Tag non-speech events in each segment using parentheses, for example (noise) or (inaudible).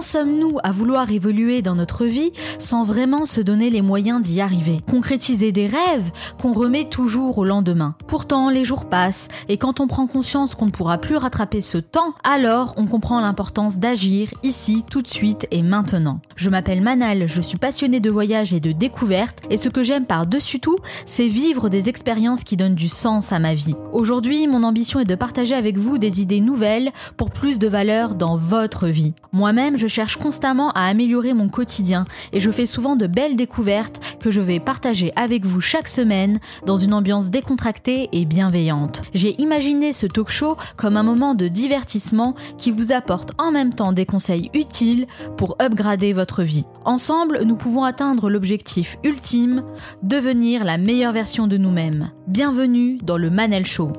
Sommes-nous à vouloir évoluer dans notre vie sans vraiment se donner les moyens d'y arriver? Concrétiser des rêves qu'on remet toujours au lendemain. Pourtant, les jours passent et quand on prend conscience qu'on ne pourra plus rattraper ce temps, alors on comprend l'importance d'agir ici, tout de suite et maintenant. Je m'appelle Manal, je suis passionnée de voyage et de découverte et ce que j'aime par-dessus tout, c'est vivre des expériences qui donnent du sens à ma vie. Aujourd'hui, mon ambition est de partager avec vous des idées nouvelles pour plus de valeur dans votre vie. Moi-même, je cherche constamment à améliorer mon quotidien et je fais souvent de belles découvertes que je vais partager avec vous chaque semaine dans une ambiance décontractée et bienveillante. J'ai imaginé ce talk show comme un moment de divertissement qui vous apporte en même temps des conseils utiles pour upgrader votre vie. Ensemble, nous pouvons atteindre l'objectif ultime, devenir la meilleure version de nous-mêmes. Bienvenue dans le Manel Show.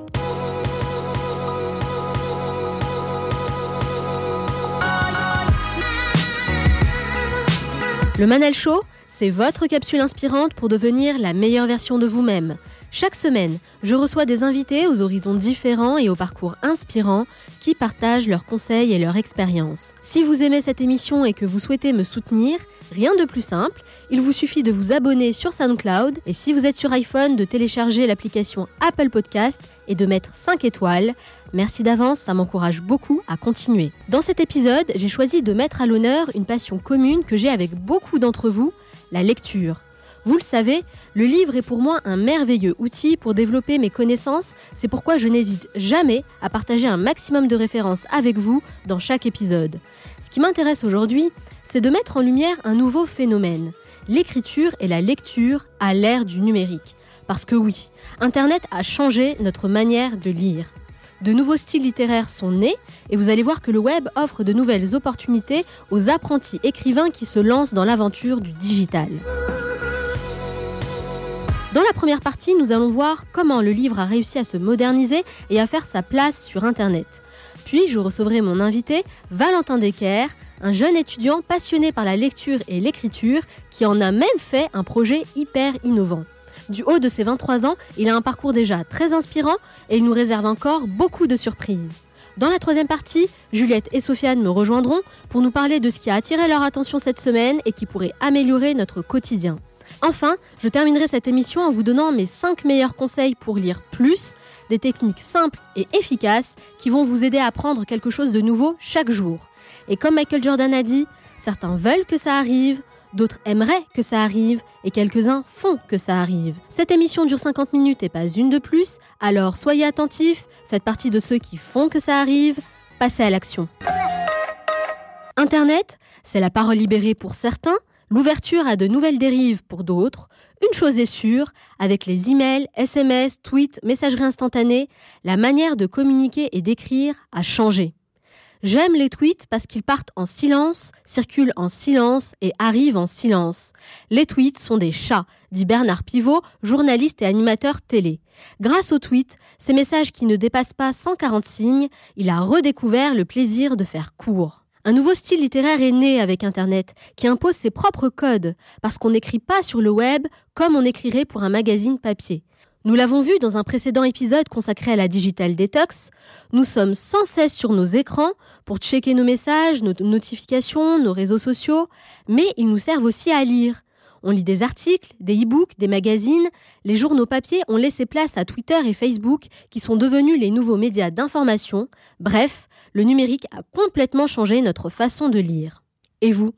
Le Manal Show, c'est votre capsule inspirante pour devenir la meilleure version de vous-même. Chaque semaine, je reçois des invités aux horizons différents et aux parcours inspirants qui partagent leurs conseils et leurs expériences. Si vous aimez cette émission et que vous souhaitez me soutenir, rien de plus simple, il vous suffit de vous abonner sur SoundCloud et si vous êtes sur iPhone, de télécharger l'application Apple Podcast et de mettre 5 étoiles. Merci d'avance, ça m'encourage beaucoup à continuer. Dans cet épisode, j'ai choisi de mettre à l'honneur une passion commune que j'ai avec beaucoup d'entre vous, la lecture. Vous le savez, le livre est pour moi un merveilleux outil pour développer mes connaissances, c'est pourquoi je n'hésite jamais à partager un maximum de références avec vous dans chaque épisode. Ce qui m'intéresse aujourd'hui, c'est de mettre en lumière un nouveau phénomène, l'écriture et la lecture à l'ère du numérique. Parce que oui, Internet a changé notre manière de lire. De nouveaux styles littéraires sont nés et vous allez voir que le web offre de nouvelles opportunités aux apprentis écrivains qui se lancent dans l'aventure du digital. Dans la première partie, nous allons voir comment le livre a réussi à se moderniser et à faire sa place sur Internet. Puis je recevrai mon invité, Valentin Decker, un jeune étudiant passionné par la lecture et l'écriture qui en a même fait un projet hyper innovant. Du haut de ses 23 ans, il a un parcours déjà très inspirant et il nous réserve encore beaucoup de surprises. Dans la troisième partie, Juliette et Sofiane me rejoindront pour nous parler de ce qui a attiré leur attention cette semaine et qui pourrait améliorer notre quotidien. Enfin, je terminerai cette émission en vous donnant mes 5 meilleurs conseils pour lire plus, des techniques simples et efficaces qui vont vous aider à apprendre quelque chose de nouveau chaque jour. Et comme Michael Jordan a dit, certains veulent que ça arrive, d'autres aimeraient que ça arrive, et quelques-uns font que ça arrive. Cette émission dure 50 minutes et pas une de plus, alors soyez attentifs, faites partie de ceux qui font que ça arrive, passez à l'action. Internet, c'est la parole libérée pour certains, L'ouverture a de nouvelles dérives pour d'autres. Une chose est sûre, avec les emails, SMS, tweets, messagerie instantanée, la manière de communiquer et d'écrire a changé. J'aime les tweets parce qu'ils partent en silence, circulent en silence et arrivent en silence. Les tweets sont des chats, dit Bernard Pivot, journaliste et animateur télé. Grâce aux tweets, ces messages qui ne dépassent pas 140 signes, il a redécouvert le plaisir de faire court. Un nouveau style littéraire est né avec Internet, qui impose ses propres codes, parce qu'on n'écrit pas sur le web comme on écrirait pour un magazine papier. Nous l'avons vu dans un précédent épisode consacré à la digital detox, nous sommes sans cesse sur nos écrans pour checker nos messages, nos notifications, nos réseaux sociaux, mais ils nous servent aussi à lire. On lit des articles, des e-books, des magazines. Les journaux papier ont laissé place à Twitter et Facebook qui sont devenus les nouveaux médias d'information. Bref, le numérique a complètement changé notre façon de lire. Et vous?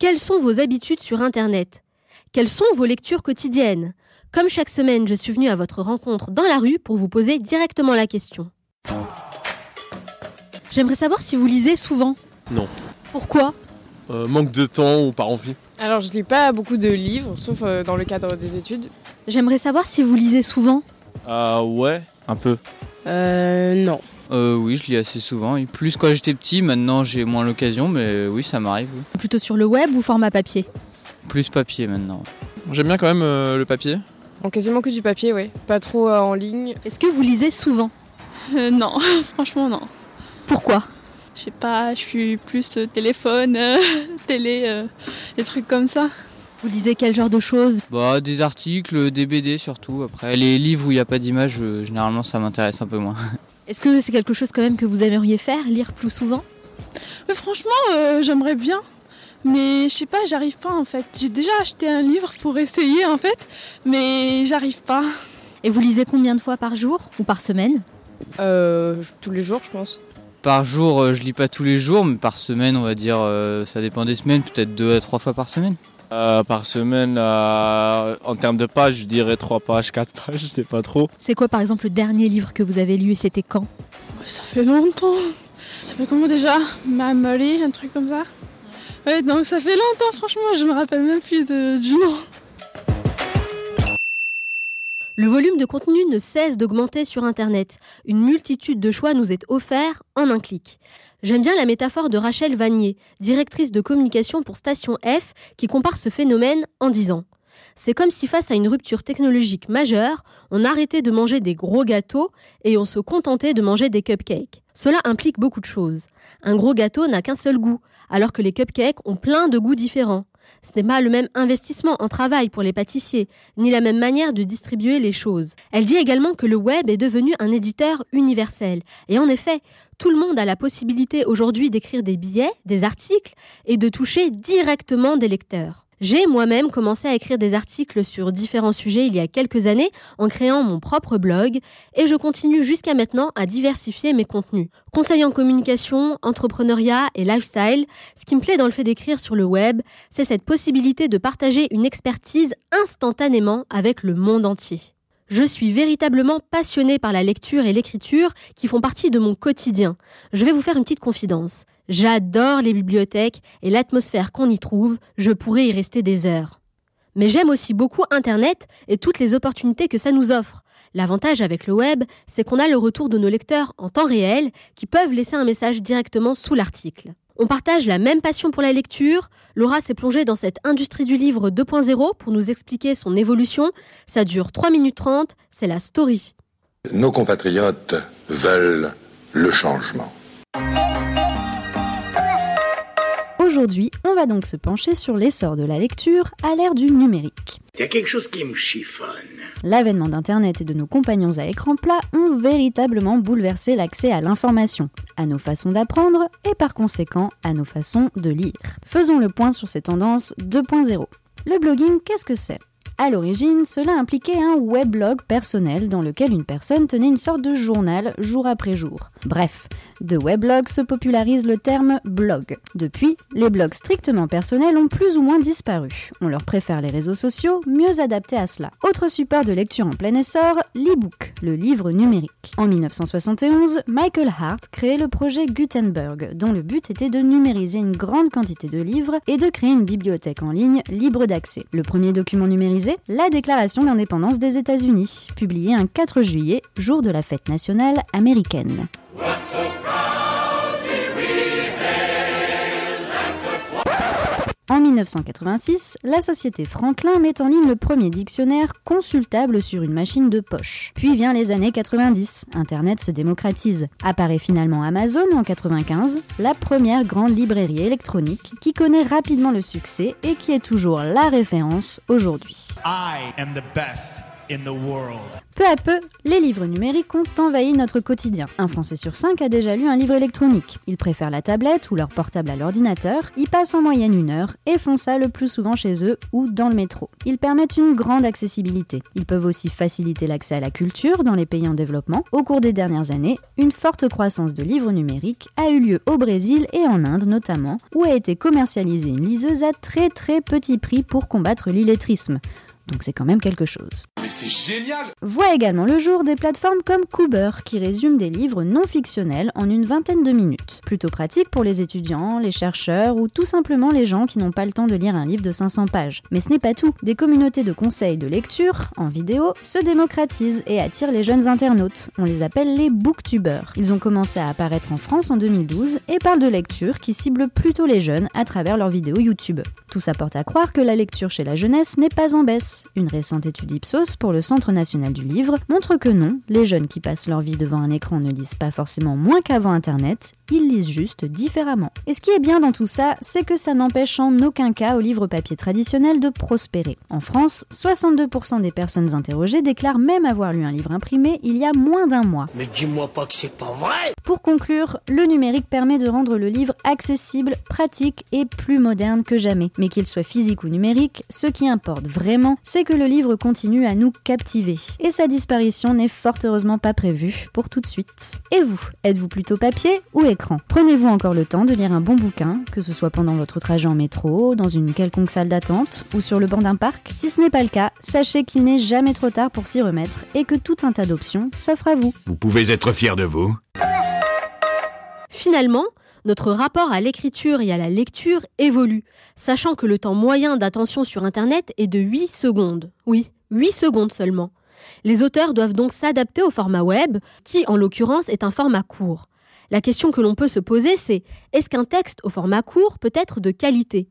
Quelles sont vos habitudes sur Internet? Quelles sont vos lectures quotidiennes? Comme chaque semaine, je suis venue à votre rencontre dans la rue pour vous poser directement la question. J'aimerais savoir si vous lisez souvent. Non. Pourquoi? Euh, manque de temps ou pas envie Alors, je lis pas beaucoup de livres, sauf euh, dans le cadre des études. J'aimerais savoir si vous lisez souvent. Ah ouais, un peu. Euh, non. Euh, oui, je lis assez souvent. Et plus quand j'étais petit, maintenant j'ai moins l'occasion, mais oui, ça m'arrive. oui. Plutôt sur le web ou format papier? Plus papier maintenant. J'aime bien quand même euh, le papier. En quasiment que du papier, ouais. Pas trop euh, en ligne. Est-ce que vous lisez souvent? (laughs) Euh, non, (laughs) franchement non. Pourquoi? Je sais pas, je suis plus euh, téléphone, euh, (laughs) télé, euh, des trucs comme ça. Vous lisez quel genre de choses? Bah, des articles, des BD surtout. Après, les livres où il n'y a pas d'image, euh, généralement ça m'intéresse un peu moins. Est-ce que c'est quelque chose quand même que vous aimeriez faire, lire plus souvent? Mais franchement, euh, j'aimerais bien. Mais je sais pas, j'arrive pas en fait. J'ai déjà acheté un livre pour essayer en fait, mais j'arrive pas. Et vous lisez combien de fois par jour ou par semaine? Euh, tous les jours, je pense. Par jour, euh, je lis pas tous les jours, mais par semaine, on va dire, euh, ça dépend des semaines, peut-être deux à trois fois par semaine. Euh, par semaine, euh, en termes de pages, je dirais 3 pages, 4 (laughs) pages, je sais pas trop. C'est quoi par exemple le dernier livre que vous avez lu et c'était quand? Ça fait longtemps. Ça fait comment déjà? Mamolé, un truc comme ça? Donc ça fait longtemps, franchement, je me rappelle même plus du nom. Le volume de contenu ne cesse d'augmenter sur Internet. Une multitude de choix nous est offert en un clic. J'aime bien la métaphore de Rachel Vanier, directrice de communication pour Station F, qui compare ce phénomène en disant C'est comme si face à une rupture technologique majeure, on arrêtait de manger des gros gâteaux et on se contentait de manger des cupcakes. Cela implique beaucoup de choses. Un gros gâteau n'a qu'un seul goût, alors que les cupcakes ont plein de goûts différents. Ce n'est pas le même investissement en travail pour les pâtissiers, ni la même manière de distribuer les choses. Elle dit également que le web est devenu un éditeur universel. Et en effet, tout le monde a la possibilité aujourd'hui d'écrire des billets, des articles, et de toucher directement des lecteurs. J'ai moi-même commencé à écrire des articles sur différents sujets il y a quelques années en créant mon propre blog et je continue jusqu'à maintenant à diversifier mes contenus. Conseil en communication, entrepreneuriat et lifestyle, ce qui me plaît dans le fait d'écrire sur le web, c'est cette possibilité de partager une expertise instantanément avec le monde entier. Je suis véritablement passionnée par la lecture et l'écriture qui font partie de mon quotidien. Je vais vous faire une petite confidence. J'adore les bibliothèques et l'atmosphère qu'on y trouve, je pourrais y rester des heures. Mais j'aime aussi beaucoup Internet et toutes les opportunités que ça nous offre. L'avantage avec le web, c'est qu'on a le retour de nos lecteurs en temps réel qui peuvent laisser un message directement sous l'article. On partage la même passion pour la lecture. Laura s'est plongée dans cette industrie du livre 2.0 pour nous expliquer son évolution. Ça dure 3 minutes 30, c'est la story. Nos compatriotes veulent le changement. Aujourd'hui, on va donc se pencher sur l'essor de la lecture à l'ère du numérique. Il y a quelque chose qui me chiffonne. L'avènement d'Internet et de nos compagnons à écran plat ont véritablement bouleversé l'accès à l'information, à nos façons d'apprendre et par conséquent à nos façons de lire. Faisons le point sur ces tendances 2.0. Le blogging, qu'est-ce que c'est? À l'origine, cela impliquait un weblog personnel dans lequel une personne tenait une sorte de journal jour après jour. Bref, de weblog se popularise le terme blog. Depuis, les blogs strictement personnels ont plus ou moins disparu. On leur préfère les réseaux sociaux, mieux adaptés à cela. Autre support de lecture en plein essor, l'e-book, le livre numérique. En 1971, Michael Hart créait le projet Gutenberg, dont le but était de numériser une grande quantité de livres et de créer une bibliothèque en ligne libre d'accès. Le premier document numérisé, la Déclaration d'indépendance des États-Unis, publiée un 4 juillet, jour de la fête nationale américaine. En 1986, la société Franklin met en ligne le premier dictionnaire consultable sur une machine de poche. Puis vient les années 90, Internet se démocratise. Apparaît finalement Amazon en 95, la première grande librairie électronique qui connaît rapidement le succès et qui est toujours la référence aujourd'hui. Peu à peu, les livres numériques ont envahi notre quotidien. Un Français sur cinq a déjà lu un livre électronique. Ils préfèrent la tablette ou leur portable à l'ordinateur, y passent en moyenne une heure et font ça le plus souvent chez eux ou dans le métro. Ils permettent une grande accessibilité. Ils peuvent aussi faciliter l'accès à la culture dans les pays en développement. Au cours des dernières années, une forte croissance de livres numériques a eu lieu au Brésil et en Inde notamment, où a été commercialisée une liseuse à très très petit prix pour combattre l'illettrisme. Donc c'est quand même quelque chose. C'est génial Voient également le jour des plateformes comme Cooper qui résument des livres non fictionnels en une vingtaine de minutes. Plutôt pratique pour les étudiants, les chercheurs ou tout simplement les gens qui n'ont pas le temps de lire un livre de 500 pages. Mais ce n'est pas tout. Des communautés de conseils de lecture, en vidéo, se démocratisent et attirent les jeunes internautes. On les appelle les booktubers. Ils ont commencé à apparaître en France en 2012 et parlent de lecture qui cible plutôt les jeunes à travers leurs vidéos YouTube. Tout ça porte à croire que la lecture chez la jeunesse n'est pas en baisse. Une récente étude Ipsos pour le Centre national du livre montre que non, les jeunes qui passent leur vie devant un écran ne lisent pas forcément moins qu'avant Internet, ils lisent juste différemment. Et ce qui est bien dans tout ça, c'est que ça n'empêche en aucun cas au livre papier traditionnel de prospérer. En France, 62% des personnes interrogées déclarent même avoir lu un livre imprimé il y a moins d'un mois. Mais dis-moi pas que c'est pas vrai Pour conclure, le numérique permet de rendre le livre accessible, pratique et plus moderne que jamais. Mais qu'il soit physique ou numérique, ce qui importe vraiment, c'est que le livre continue à nous captiver. Et sa disparition n'est fort heureusement pas prévue pour tout de suite. Et vous, êtes-vous plutôt papier ou écran Prenez-vous encore le temps de lire un bon bouquin, que ce soit pendant votre trajet en métro, dans une quelconque salle d'attente ou sur le banc d'un parc? Si ce n'est pas le cas, sachez qu'il n'est jamais trop tard pour s'y remettre et que tout un tas d'options s'offrent à vous. Vous pouvez être fier de vous. Finalement, notre rapport à l'écriture et à la lecture évolue, sachant que le temps moyen d'attention sur Internet est de 8 secondes. Oui, 8 secondes seulement. Les auteurs doivent donc s'adapter au format web, qui en l'occurrence est un format court. La question que l'on peut se poser, c'est est-ce qu'un texte au format court peut être de qualité?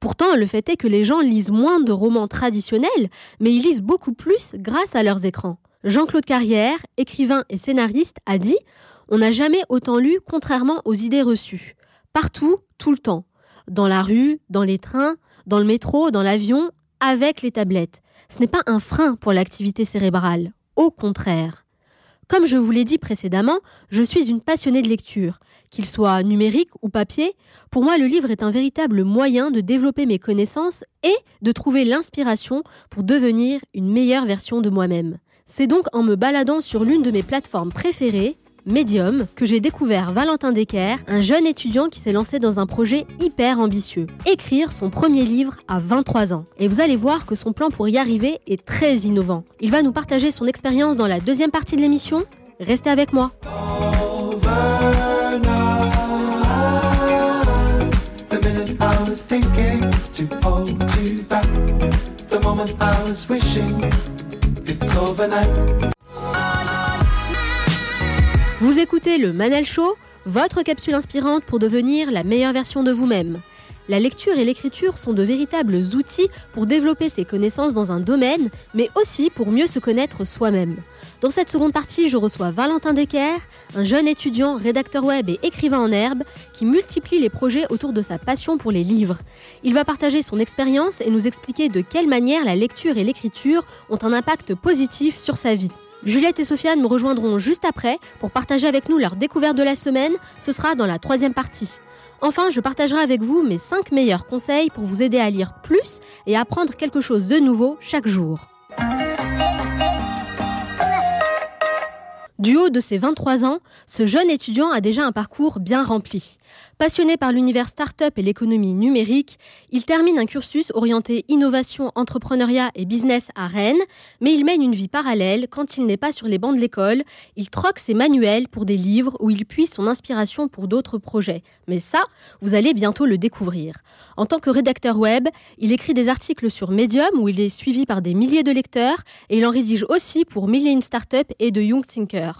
Pourtant, le fait est que les gens lisent moins de romans traditionnels, mais ils lisent beaucoup plus grâce à leurs écrans. Jean-Claude Carrière, écrivain et scénariste, a dit On n'a jamais autant lu contrairement aux idées reçues. Partout, tout le temps. Dans la rue, dans les trains, dans le métro, dans l'avion, avec les tablettes. Ce n'est pas un frein pour l'activité cérébrale. Au contraire. Comme je vous l'ai dit précédemment, je suis une passionnée de lecture. Qu'il soit numérique ou papier, pour moi le livre est un véritable moyen de développer mes connaissances et de trouver l'inspiration pour devenir une meilleure version de moi-même. C'est donc en me baladant sur l'une de mes plateformes préférées, Medium, que j'ai découvert Valentin Decker, un jeune étudiant qui s'est lancé dans un projet hyper ambitieux, écrire son premier livre à 23 ans. Et vous allez voir que son plan pour y arriver est très innovant. Il va nous partager son expérience dans la deuxième partie de l'émission. Restez avec moi. Vous écoutez le Manel Show, votre capsule inspirante pour devenir la meilleure version de vous-même. La lecture et l'écriture sont de véritables outils pour développer ses connaissances dans un domaine, mais aussi pour mieux se connaître soi-même. Dans cette seconde partie, je reçois Valentin Decker, un jeune étudiant, rédacteur web et écrivain en herbe, qui multiplie les projets autour de sa passion pour les livres. Il va partager son expérience et nous expliquer de quelle manière la lecture et l'écriture ont un impact positif sur sa vie. Juliette et Sofiane me rejoindront juste après pour partager avec nous leur découverte de la semaine. Ce sera dans la troisième partie. Enfin, je partagerai avec vous mes 5 meilleurs conseils pour vous aider à lire plus et à apprendre quelque chose de nouveau chaque jour. Du haut de ses 23 ans, ce jeune étudiant a déjà un parcours bien rempli. Passionné par l'univers start-up et l'économie numérique, il termine un cursus orienté innovation, entrepreneuriat et business à Rennes, mais il mène une vie parallèle quand il n'est pas sur les bancs de l'école. Il troque ses manuels pour des livres où il puise son inspiration pour d'autres projets. Mais ça, vous allez bientôt le découvrir. En tant que rédacteur web, il écrit des articles sur Medium où il est suivi par des milliers de lecteurs et il en rédige aussi pour une Startup et de Young Thinker.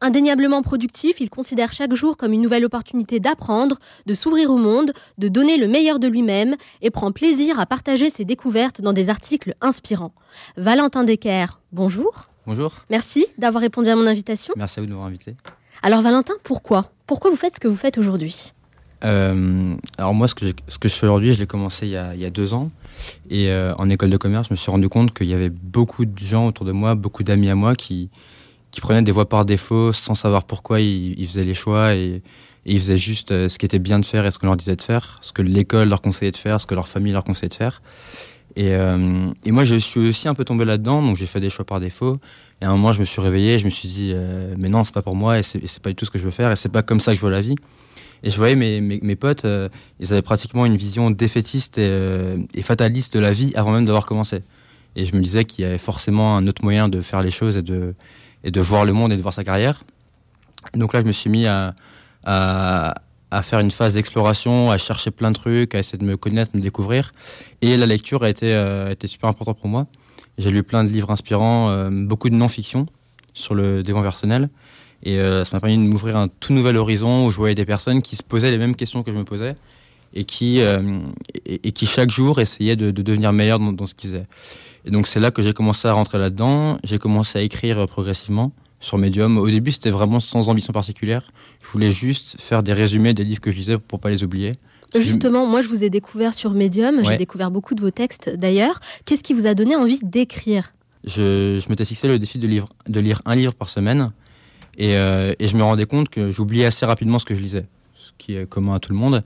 Indéniablement productif, il considère chaque jour comme une nouvelle opportunité d'apprendre, de s'ouvrir au monde, de donner le meilleur de lui-même et prend plaisir à partager ses découvertes dans des articles inspirants. Valentin Decker, bonjour. Bonjour. Merci d'avoir répondu à mon invitation. Merci à vous de m'avoir invité. Alors Valentin, pourquoi? Pourquoi vous faites ce que vous faites aujourd'hui? Euh, Alors moi, ce que, ce que je fais aujourd'hui, je l'ai commencé il y, a, il y, a, deux ans. Et euh, en école de commerce, je me suis rendu compte qu'il y avait beaucoup de gens autour de moi, beaucoup d'amis à moi qui, qui prenaient des voies par défaut sans savoir pourquoi ils, faisaient les choix et, ils faisaient juste euh, ce qui était bien de faire et ce qu'on leur disait de faire, ce que l'école leur conseillait de faire, ce que leur famille leur conseillait de faire. Et, euh, et moi, je suis aussi un peu tombé là-dedans, donc j'ai fait des choix par défaut. Et à un moment, je me suis réveillé, je me suis dit, euh, mais non, c'est pas pour moi, et c'est pas du tout ce que je veux faire, et c'est pas comme ça que je vois la vie. Et je voyais mes, mes, potes, ils avaient pratiquement une vision défaitiste et, et fataliste de la vie avant même d'avoir commencé. Et je me disais qu'il y avait forcément un autre moyen de faire les choses et de, et de voir le monde et de voir sa carrière. Donc là, je me suis mis à, à, faire une phase d'exploration, à chercher plein de trucs, à essayer de me connaître, me découvrir. Et la lecture a été, euh, été super importante pour moi. J'ai lu plein de livres inspirants, euh, beaucoup de non-fiction sur le développement personnel. Et euh, ça m'a permis de m'ouvrir un tout nouvel horizon où je voyais des personnes qui se posaient les mêmes questions que je me posais et qui, et, qui chaque jour essayaient de, de devenir meilleurs dans, ce qu'ils faisaient. Et donc c'est là que j'ai commencé à rentrer là-dedans. J'ai commencé à écrire progressivement sur Medium. Au début, c'était vraiment sans ambition particulière. Je voulais juste faire des résumés des livres que je lisais pour pas les oublier. Justement, moi, je vous ai découvert sur Medium. J'ai découvert beaucoup de vos textes d'ailleurs. Qu'est-ce qui vous a donné envie d'écrire? Je, je m'étais fixé le défi de, livre- de lire un livre par semaine et, euh, et je me rendais compte que j'oubliais assez rapidement ce que je lisais, ce qui est commun à tout le monde.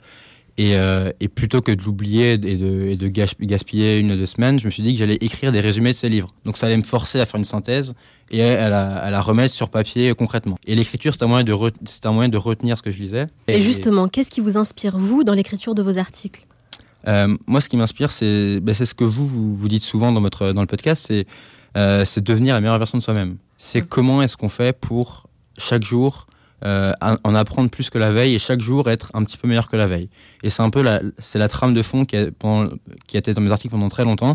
Et, euh, et plutôt que de l'oublier et de, et de gas- gaspiller une ou deux semaines, je me suis dit que j'allais écrire des résumés de ces livres. Donc ça allait me forcer à faire une synthèse et à la, à la remettre sur papier concrètement. Et l'écriture, c'est un, moyen de c'est un moyen de retenir ce que je lisais. Et, justement, qu'est-ce qui vous inspire, vous, dans l'écriture de vos articles? Euh, moi, ce qui m'inspire, c'est ben, c'est ce que vous, vous, vous dites souvent dans, votre, dans le podcast, c'est euh, c'est devenir la meilleure version de soi-même. C'est comment est-ce qu'on fait pour chaque jour euh, en en apprendre plus que la veille et chaque jour être un petit peu meilleur que la veille. Et c'est un peu la, c'est la trame de fond qui a, pendant- qui été dans mes articles pendant très longtemps,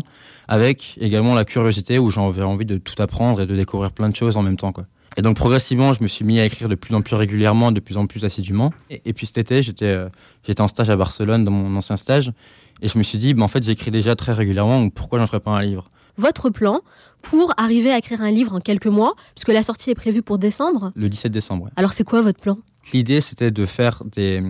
avec également la curiosité où j'avais envie de tout apprendre et de découvrir plein de choses en même temps. Quoi. Et donc progressivement, je me suis mis à écrire de plus en plus régulièrement, de plus en plus assidûment. Et, et puis cet été, j'étais euh, j'étais en stage à Barcelone, dans mon ancien stage, et je me suis dit, bah, en fait, j'écris déjà très régulièrement, donc pourquoi j'en ferais pas un livre? Votre plan pour arriver à écrire un livre en quelques mois, puisque la sortie est prévue pour décembre. Le 17 décembre. ouais. Alors, c'est quoi votre plan? L'idée, c'était de faire des.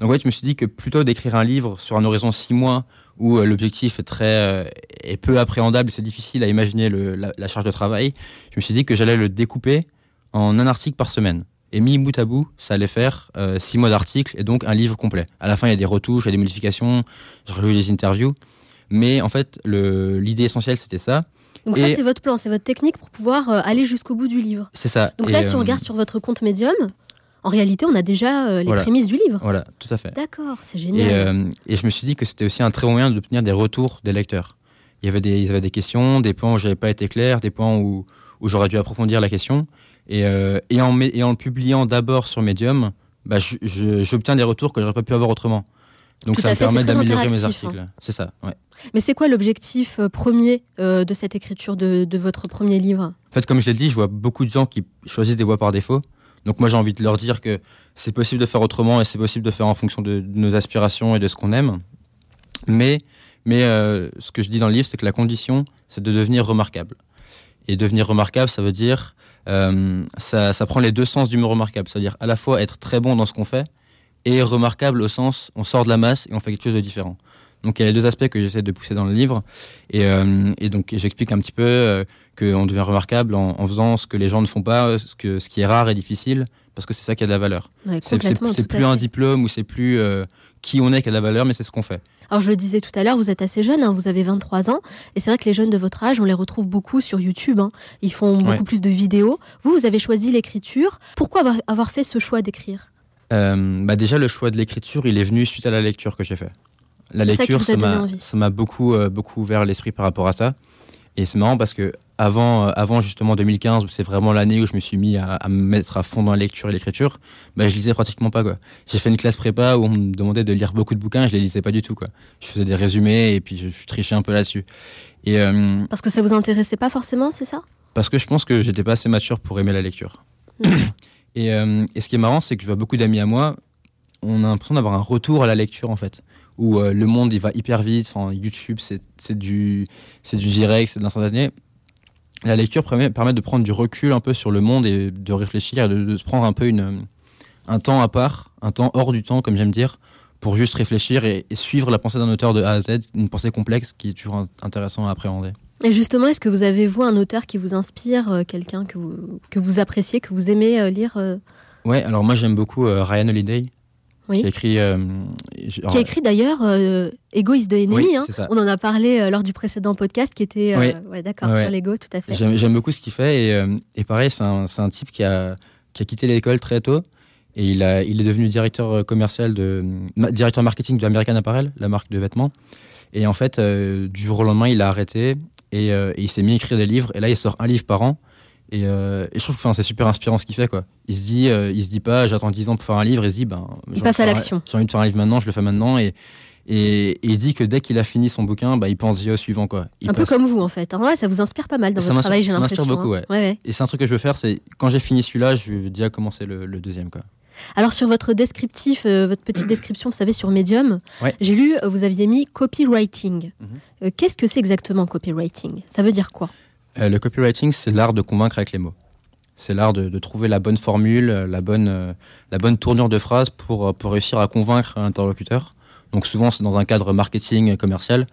Donc, ouais, je me suis dit que plutôt d'écrire un livre sur un horizon six mois où euh, l'objectif est très euh, est peu appréhendable, c'est difficile à imaginer le- la, la charge de travail. Je me suis dit que j'allais le découper en un article par semaine. Et mis bout à bout, ça allait faire euh, six mois d'articles et donc un livre complet. À la fin, il y a des retouches, il y a des modifications, je rajoute des interviews. Mais en fait, l'idée essentielle, c'était ça. Donc, ça, c'est votre plan, c'est votre technique pour pouvoir euh, aller jusqu'au bout du livre. C'est ça. Donc Et, là, si on euh, regarde sur votre compte Medium, en réalité, on a déjà euh, les Voilà. prémices du livre. Voilà, tout à fait. D'accord, c'est génial. Et, et je me suis dit que c'était aussi un très bon moyen d'obtenir des retours des lecteurs. Il y avait des, il y avait des questions, des points où j'avais pas été clair, des points où, où j'aurais dû approfondir la question. Et, euh, et, en, mé- et en le publiant d'abord sur Medium, bah, j'obtiens des retours que j'aurais pas pu avoir autrement. Donc Tout ça me fait, permet d'améliorer mes interactif, articles. C'est ça, ouais. Mais c'est quoi l'objectif euh, premier euh, de cette écriture de, de votre premier livre? En fait, comme je l'ai dit, je vois beaucoup de gens qui choisissent des voies par défaut. Donc moi, j'ai envie de leur dire que c'est possible de faire autrement et c'est possible de faire en fonction de, de nos aspirations et de ce qu'on aime. Mais, mais euh, ce que je dis dans le livre, c'est que la condition, c'est de devenir remarquable. Et devenir remarquable, ça veut dire, euh, ça, ça prend les deux sens du mot remarquable. C'est-à-dire à la fois être très bon dans ce qu'on fait et remarquable au sens, on sort de la masse et on fait quelque chose de différent. Donc il y a les deux aspects que j'essaie de pousser dans le livre. Et, euh, et donc j'explique un petit peu euh, qu'on devient remarquable en, en faisant ce que les gens ne font pas, ce, que, ce qui est rare et difficile, parce que c'est ça qui a de la valeur. Ouais, c'est plus un diplôme ou c'est plus euh, qui on est qui a de la valeur, mais c'est ce qu'on fait. Alors je le disais tout à l'heure, vous êtes assez jeune, hein, vous avez 23 ans, et c'est vrai que les jeunes de votre âge, on les retrouve beaucoup sur YouTube. hein. Ils font beaucoup Ouais. plus de vidéos. Vous, vous avez choisi l'écriture. Pourquoi avoir, avoir fait ce choix d'écrire? Euh, bah déjà, le choix de l'écriture, il est venu suite à la lecture que j'ai fait. La lecture, ça m'a beaucoup, euh, beaucoup ouvert l'esprit par rapport à ça. Et c'est marrant parce que avant, euh, avant justement 2015, où c'est vraiment l'année où je me suis mis à, à me mettre à fond dans la lecture et l'écriture, bah, je lisais pratiquement pas. quoi. J'ai fait une classe prépa où on me demandait de lire beaucoup de bouquins, je les lisais pas du tout. quoi. Je faisais des résumés et puis je, je trichais un peu là-dessus. Et euh, Parce que ça vous intéressait pas forcément, c'est ça? parce que je pense que j'étais pas assez mature pour aimer la lecture. (clears throat) et, euh, et ce qui est marrant, c'est que je vois beaucoup d'amis à moi, on a l'impression d'avoir un retour à la lecture en fait, où euh, le monde il va hyper vite. Enfin, YouTube c'est du du direct, c'est de l'instantané. La lecture permet, permet de prendre du recul un peu sur le monde et de réfléchir et de, se prendre un peu une, un temps à part, un temps hors du temps comme j'aime dire, pour juste réfléchir et, et suivre la pensée d'un auteur de A à Z, une pensée complexe qui est toujours in- intéressant à appréhender. Et justement, est-ce que vous avez, vous, un auteur qui vous inspire, euh, quelqu'un que vous, que vous appréciez, que vous aimez euh, lire euh, Ouais, alors moi j'aime beaucoup Ryan Holiday, Oui. qui a écrit. euh, a écrit d'ailleurs euh, Égoïste de. Oui, hein. ça. On en a parlé euh, lors du précédent podcast qui était Oui. ouais, d'accord Ouais. sur l'ego, tout à fait. J'aime beaucoup ce qu'il fait et, et pareil, c'est un, un type qui a, qui a quitté l'école très tôt et il, a, il est devenu directeur commercial de directeur marketing de American Apparel, la marque de vêtements. Et en fait, du jour au lendemain, il a arrêté et, euh, et il s'est mis à écrire des livres. Et là, il sort un livre par an. Et, euh, et je trouve que c'est super inspirant ce qu'il fait. Quoi. Il se dit, euh, il se dit pas, j'attends 10 ans pour faire un livre. Il se dit, ben, passe à l'action. J'ai envie de faire un livre maintenant, je le fais maintenant. Et, et, et il dit que dès qu'il a fini son bouquin, bah, il pense au suivant. Quoi. Il un peu comme vous en fait. hein. Ouais, ça vous inspire pas mal dans ça votre travail, j'ai ça m'inspire l'impression. beaucoup, hein. ouais. Ouais, ouais. Et c'est un truc que je veux faire, c'est quand j'ai fini celui-là, je vais déjà commencer le, le deuxième. Quoi. Alors sur votre descriptif, euh, votre petite description, vous savez, sur Medium, Ouais. j'ai lu, euh, vous aviez mis copywriting. Mhm. Euh, Qu'est-ce que c'est exactement copywriting? Ça veut dire quoi? Le copywriting, c'est l'art de convaincre avec les mots. C'est l'art de, de trouver la bonne formule, la bonne, la bonne tournure de phrase pour, pour réussir à convaincre un interlocuteur. Donc souvent c'est dans un cadre marketing et commercial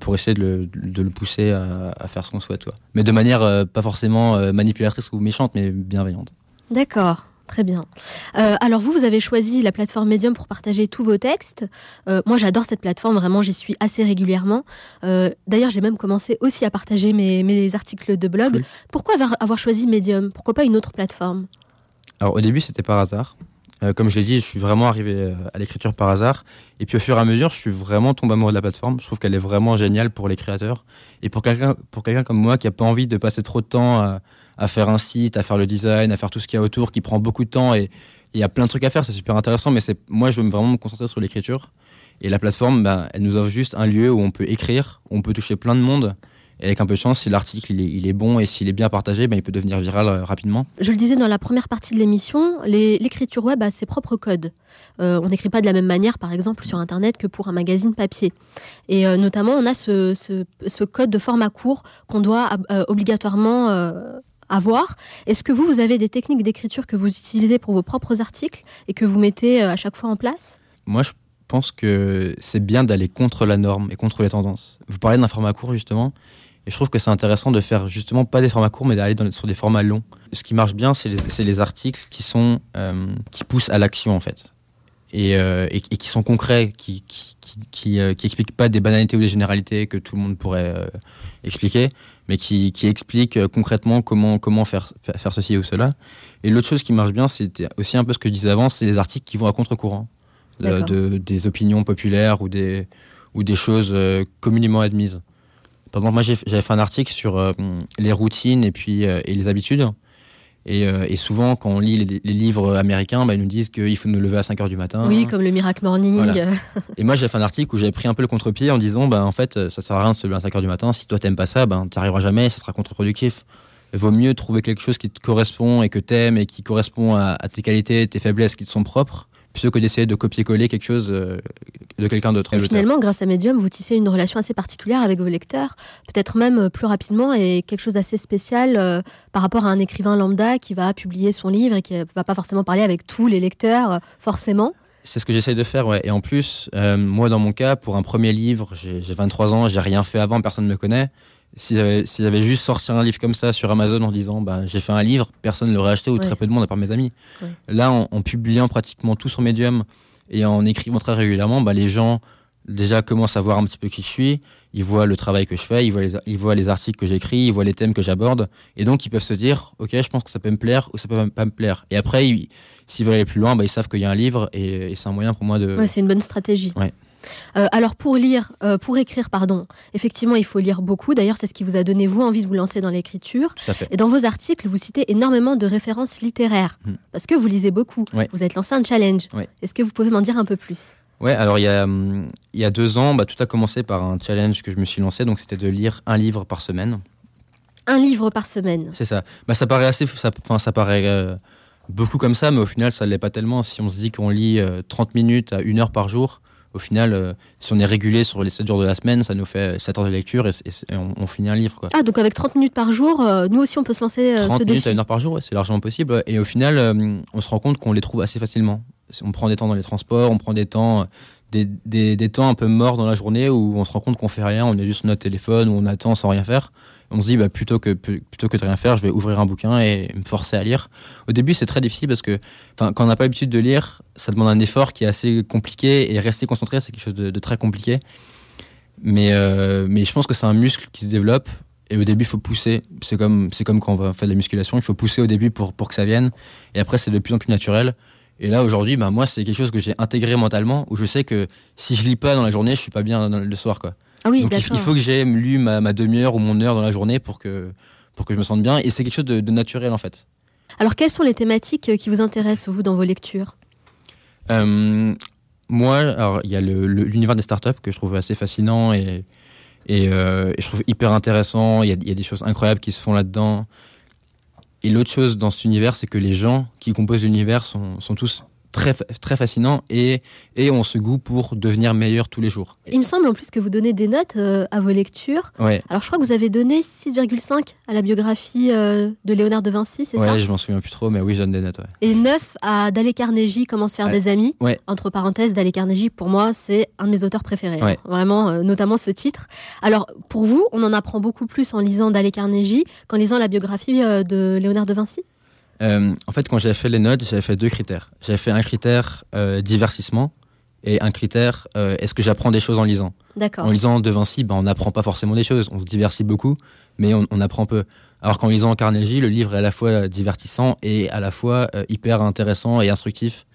pour essayer de le, de le pousser à, à faire ce qu'on souhaite. quoi. Mais de manière pas forcément manipulatrice ou méchante, mais bienveillante. D'accord. Très bien. Euh, alors vous, vous avez choisi la plateforme Medium pour partager tous vos textes. Euh, moi, j'adore cette plateforme, vraiment, j'y suis assez régulièrement. Euh, D'ailleurs, j'ai même commencé aussi à partager mes, mes articles de blog. Cool. Pourquoi avoir, avoir choisi Medium? Pourquoi pas une autre plateforme? Alors au début c'était par hasard. Comme je l'ai dit, je suis vraiment arrivé à l'écriture par hasard. Et puis au fur et à mesure, je suis vraiment tombé amoureux de la plateforme. Je trouve qu'elle est vraiment géniale pour les créateurs. Et pour quelqu'un quelqu'un comme moi qui a pas envie de passer trop de temps à, à faire un site, à faire le design, à faire tout ce qu'il y a autour, qui prend beaucoup de temps et il y a plein de trucs à faire, c'est super intéressant. Mais c'est moi, je veux vraiment me concentrer sur l'écriture. Et la plateforme, ben, elle nous offre juste un lieu où on peut écrire, où on peut toucher plein de monde. Et avec un peu de chance, si l'article il est, bon et s'il est bien partagé, ben, il peut devenir viral euh, rapidement. Je le disais dans la première partie de l'émission, l'écriture web a ses propres codes. Euh, on n'écrit pas de la même manière, par exemple, sur Internet que pour un magazine papier. Et euh, notamment, on a ce, code de format court qu'on doit obligatoirement euh, avoir. Est-ce que vous, vous avez des techniques d'écriture que vous utilisez pour vos propres articles et que vous mettez euh, à chaque fois en place? Moi, je pense que c'est bien d'aller contre la norme et contre les tendances. Vous parlez d'un format court, justement. Et je trouve que c'est intéressant de faire justement pas des formats courts, mais d'aller sur des formats longs. Ce qui marche bien, c'est les, articles qui sont euh, qui poussent à l'action en fait, et, euh, qui sont concrets, qui qui qui, expliquent pas des banalités ou des généralités que tout le monde pourrait expliquer, mais qui, qui expliquent euh, concrètement comment comment faire faire ceci ou cela. Et l'autre chose qui marche bien, c'est aussi un peu ce que je disais avant, c'est les articles qui vont à contre-courant de, des opinions populaires ou des ou des choses euh, communément admises. Par exemple, moi j'avais fait un article sur euh, les routines et puis euh, et les habitudes. Et, euh, et souvent, quand on lit les, les livres américains, bah, ils nous disent qu'il faut nous lever à 5 heures du matin. Oui, comme le Miracle Morning. Voilà. (laughs) Et moi, j'ai fait un article où j'avais pris un peu le contre-pied en disant, bah, en fait, ça sert à rien de se lever à 5 heures du matin. Si toi, t'aimes pas ça, ben, tu arriveras jamais, ça sera contre-productif. Il vaut mieux trouver quelque chose qui te correspond et que t'aimes et qui correspond à, à tes qualités, tes faiblesses qui te sont propres, plutôt que d'essayer de copier-coller quelque chose euh, de quelqu'un d'autre. Et l'auteur. finalement, grâce à Medium, vous tissez une relation assez particulière avec vos lecteurs, peut-être même euh, plus rapidement et quelque chose d'assez spécial euh, par rapport à un écrivain lambda qui va publier son livre et qui ne va pas forcément parler avec tous les lecteurs, euh, forcément. C'est ce que j'essaye de faire, ouais. Et en plus, euh, moi, dans mon cas, pour un premier livre, j'ai j'ai 23 ans, j'ai rien fait avant, personne ne me connaît. Si j'avais si j'avais juste sorti un livre comme ça sur Amazon en disant, bah, j'ai fait un livre, personne ne l'aurait acheté ou Ouais. très peu de monde à part mes amis. Ouais. Là, en, en publiant pratiquement tout sur Medium et en écrivant très régulièrement, bah, les gens déjà commencent à voir un petit peu qui je suis. Ils voient le travail que je fais, ils voient les, ils voient les articles que j'écris, ils voient les thèmes que j'aborde. Et donc, ils peuvent se dire, OK, je pense que ça peut me plaire ou ça peut pas me plaire. Et après, ils- s'ils veulent aller plus loin, bah, ils savent qu'il y a un livre et, et c'est un moyen pour moi de. Ouais, c'est une bonne stratégie. Ouais. Euh, alors pour lire, euh, pour écrire, pardon, effectivement, il faut lire beaucoup. D'ailleurs, c'est ce qui vous a donné vous envie de vous lancer dans l'écriture. Tout à fait. Et dans vos articles, vous citez énormément de références littéraires Mm. parce que vous lisez beaucoup. Ouais. Vous êtes lancé un challenge. Ouais. Est-ce que vous pouvez m'en dire un peu plus? Ouais, alors il y a, hum, il y a deux ans, bah, tout a commencé par un challenge que je me suis lancé, donc c'était de lire un livre par semaine. Un livre par semaine. C'est ça. Bah, ça paraît assez, ça, enfin, ça paraît euh, beaucoup comme ça, mais au final, ça l'est pas tellement. Si on se dit qu'on lit euh, 30 minutes à une heure par jour, au final, euh, si on est régulé sur les 7 jours de la semaine, ça nous fait 7 heures de lecture et, on, on finit un livre. Quoi. Ah, donc avec 30 minutes par jour, euh, nous aussi on peut se lancer euh, 30 ce minutes défi. à une heure par jour, ouais, c'est largement possible. Et au final, euh, on se rend compte qu'on les trouve assez facilement. On prend des temps dans les transports, on prend des temps, euh, des, des, des temps un peu morts dans la journée où on se rend compte qu'on fait rien, on est juste sur notre téléphone, où on attend sans rien faire. On se dit, bah, plutôt, que, plutôt que de rien faire, je vais ouvrir un bouquin et me forcer à lire. Au début, c'est très difficile parce que quand on n'a pas l'habitude de lire, ça demande un effort qui est assez compliqué et rester concentré, c'est quelque chose de, très compliqué. Mais, euh, mais je pense que c'est un muscle qui se développe et au début, il faut pousser. C'est comme, comme quand on va faire de la musculation. Il faut pousser au début pour, pour que ça vienne. Et après, c'est de plus en plus naturel. Et là, aujourd'hui, bah, moi, c'est quelque chose que j'ai intégré mentalement, où je sais que si je lis pas dans la journée, je suis pas bien le soir, quoi. Ah oui, Donc, il, faut que j'ai lu ma, ma demi-heure ou mon heure dans la journée pour que, pour que je me sente bien. Et c'est quelque chose de, de naturel, en fait. Alors quelles sont les thématiques euh, qui vous intéressent, vous, dans vos lectures? Euh, moi, il y a l'univers des startups que je trouve assez fascinant et, et, euh, et je trouve hyper intéressant. Il y, a, il y a des choses incroyables qui se font là-dedans. Et l'autre chose dans cet univers, c'est que les gens qui composent l'univers sont, sont tous très, très fascinant et, et on se goût pour devenir meilleur tous les jours. Il me semble en plus que vous donnez des notes euh, à vos lectures. Ouais. Alors je crois que vous avez donné 6,5 à la biographie euh, de Léonard de Vinci, c'est ça? Ouais, je m'en souviens plus trop, mais oui, je donne des notes. ouais. Et 9 à Dale Carnegie, Comment se faire des amis. Ouais. Entre parenthèses, Dale Carnegie, pour moi, c'est un de mes auteurs préférés. Ouais. hein. Vraiment, euh, notamment ce titre. Alors, pour vous, on en apprend beaucoup plus en lisant Dale Carnegie qu'en lisant la biographie de Léonard de Vinci? Euh, en fait, quand j'avais fait les notes, j'avais fait deux critères. J'avais fait un critère euh, divertissement et un critère euh, est-ce que j'apprends des choses en lisant? D'accord. En lisant De Vinci, ben, on n'apprend pas forcément des choses, on se divertit beaucoup, mais on, on apprend peu. Alors qu'en lisant Carnegie, le livre est à la fois divertissant et à la fois hyper intéressant et instructif.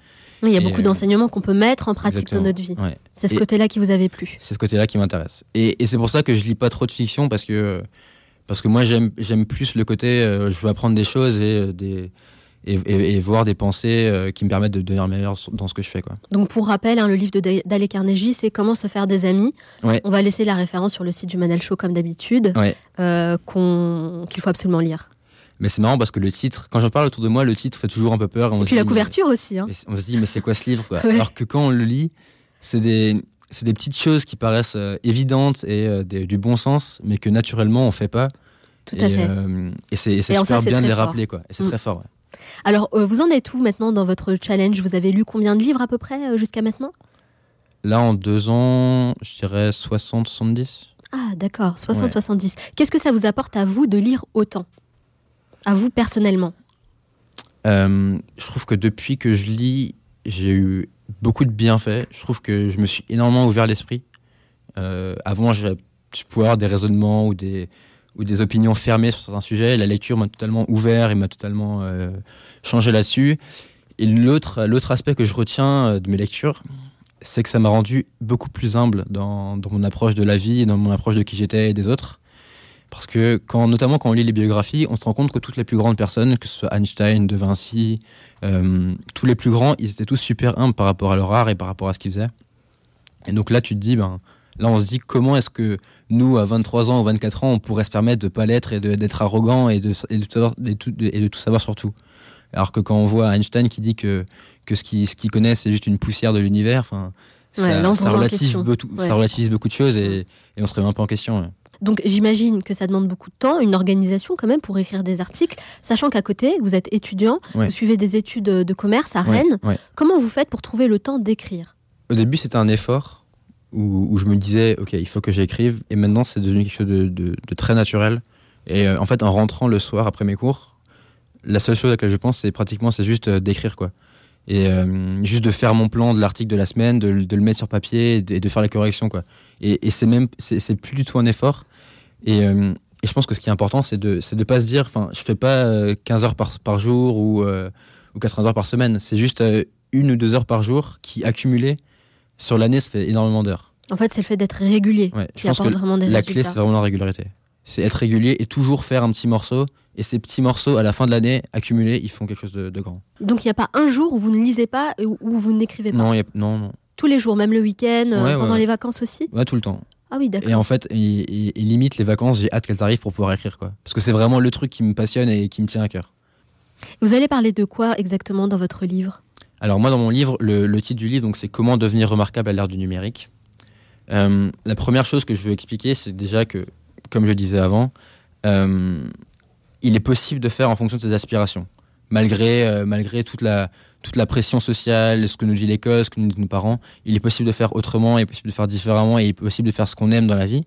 Oui, il y a Et, beaucoup d'enseignements qu'on peut mettre en pratique dans notre vie. Ouais. C'est ce côté-là qui vous avait plu. C'est ce côté-là qui m'intéresse. Et, et c'est pour ça que je lis pas trop de fiction parce que parce que moi j'aime j'aime plus le côté euh, je veux apprendre des choses et euh, des et, et- et voir des pensées euh, qui me permettent de devenir meilleur dans ce que je fais quoi. Donc, pour rappel, hein, le livre de Da- Dale Carnegie, c'est Comment se faire des amis. Ouais. On va laisser la référence sur le site du Manal Show, comme d'habitude, Ouais. euh, qu'on- qu'il faut absolument lire. Mais c'est marrant parce que le titre, quand j'en parle autour de moi, le titre fait toujours un peu peur. Et, on Et se puis la dit, couverture aussi. hein. on se dit mais c'est quoi ce livre quoi? (laughs) Ouais. Alors que quand on le lit, c'est des c'est des petites choses qui paraissent euh, évidentes et euh, des- du bon sens, mais que naturellement on fait pas. Tout et, à fait. euh, et c'est ça, super bien de les fort. rappeler quoi. Et c'est Mm. très fort. ouais. Alors, vous en êtes où maintenant dans votre challenge? Vous avez lu combien de livres à peu près jusqu'à maintenant? Là, en deux ans, je dirais 60, 70. Ah, d'accord, 60, Ouais. 70. Qu'est-ce que ça vous apporte à vous de lire autant? À vous personnellement? Euh, je trouve que depuis que je lis, j'ai eu beaucoup de bienfaits. Je trouve que je me suis énormément ouvert l'esprit. Euh, avant, je, pouvais avoir des raisonnements ou des, ou des opinions fermées sur certains sujets. La lecture m'a totalement ouvert et m'a totalement euh, changé là-dessus. Et l'autre, l'autre aspect que je retiens euh, de mes lectures, c'est que ça m'a rendu beaucoup plus humble dans, dans mon approche de la vie dans mon approche de qui j'étais et des autres. Parce que, quand, notamment quand on lit les biographies, on se rend compte que toutes les plus grandes personnes, que ce soit Einstein, De Vinci, euh, tous les plus grands, ils étaient tous super humbles par rapport à leur art et par rapport à ce qu'ils faisaient. Et donc là, tu te dis, ben, là, on se dit comment est-ce que nous, à 23 ans ou 24 ans, on pourrait se permettre de pas l'être et d'être arrogant et de, et, de tout savoir, et tout- et de tout savoir sur tout? Alors que quand on voit Einstein qui dit que, que ce qu'il ce qu'il connaît, c'est juste une poussière de l'univers, enfin, Ouais, ça, relativise beaucoup, Ouais. ça relativise beaucoup de choses et, et on se remet un peu en question. ouais. Donc j'imagine que ça demande beaucoup de temps, une organisation quand même pour écrire des articles, sachant qu'à côté, vous êtes étudiant, Ouais. vous suivez des études de commerce à Rennes. ouais. Comment vous faites pour trouver le temps d'écrire? Au début, c'était un effort où, où je me disais, OK, il faut que j'écrive. Et maintenant, c'est devenu quelque chose de, de- de très naturel. Et euh, en fait, en rentrant le soir après mes cours, la seule chose à laquelle je pense, c'est pratiquement, c'est juste euh, d'écrire, quoi. Et euh, juste de faire mon plan de l'article de la semaine, de, le- de le mettre sur papier et de, et de faire les corrections, quoi. Et, et c'est même, c'est c'est plus du tout un effort. Et, euh, et je pense que ce qui est important, c'est de, de pas se dire, enfin, je fais pas euh, 15 heures par, par jour ou, euh, ou 80 heures par semaine. C'est juste euh, une ou deux heures par jour qui, accumulées, sur l'année, ça fait énormément d'heures. En fait, c'est le fait d'être régulier Ouais, je qui pense apporte que vraiment des la résultats. clé, c'est vraiment la régularité. C'est être régulier et toujours faire un petit morceau. Et ces petits morceaux, à la fin de l'année, accumulés, ils font quelque chose de, de grand. Donc il n'y a pas un jour où vous ne lisez pas et où vous n'écrivez pas? Non, il y a- non, non. Tous les jours, même le week-end, euh, Ouais, pendant ouais. les vacances aussi? Ouais, tout le temps. Ah oui, d'accord. Et en fait, et limite, les vacances, j'ai hâte qu'elles arrivent pour pouvoir écrire. quoi. Parce que c'est vraiment le truc qui me passionne et qui me tient à cœur. Vous allez parler de quoi exactement dans votre livre? Alors moi, dans mon livre, le, le titre du livre, donc c'est Comment devenir remarquable à l'ère du numérique. Euh, la première chose que je veux expliquer, c'est déjà que, comme je le disais avant, euh, il est possible de faire en fonction de ses aspirations, malgré, euh, toute, la, pression sociale, ce que nous dit l'école, ce que nous disent nos parents. Il est possible de faire autrement, il est possible de faire différemment, et il est possible de faire ce qu'on aime dans la vie.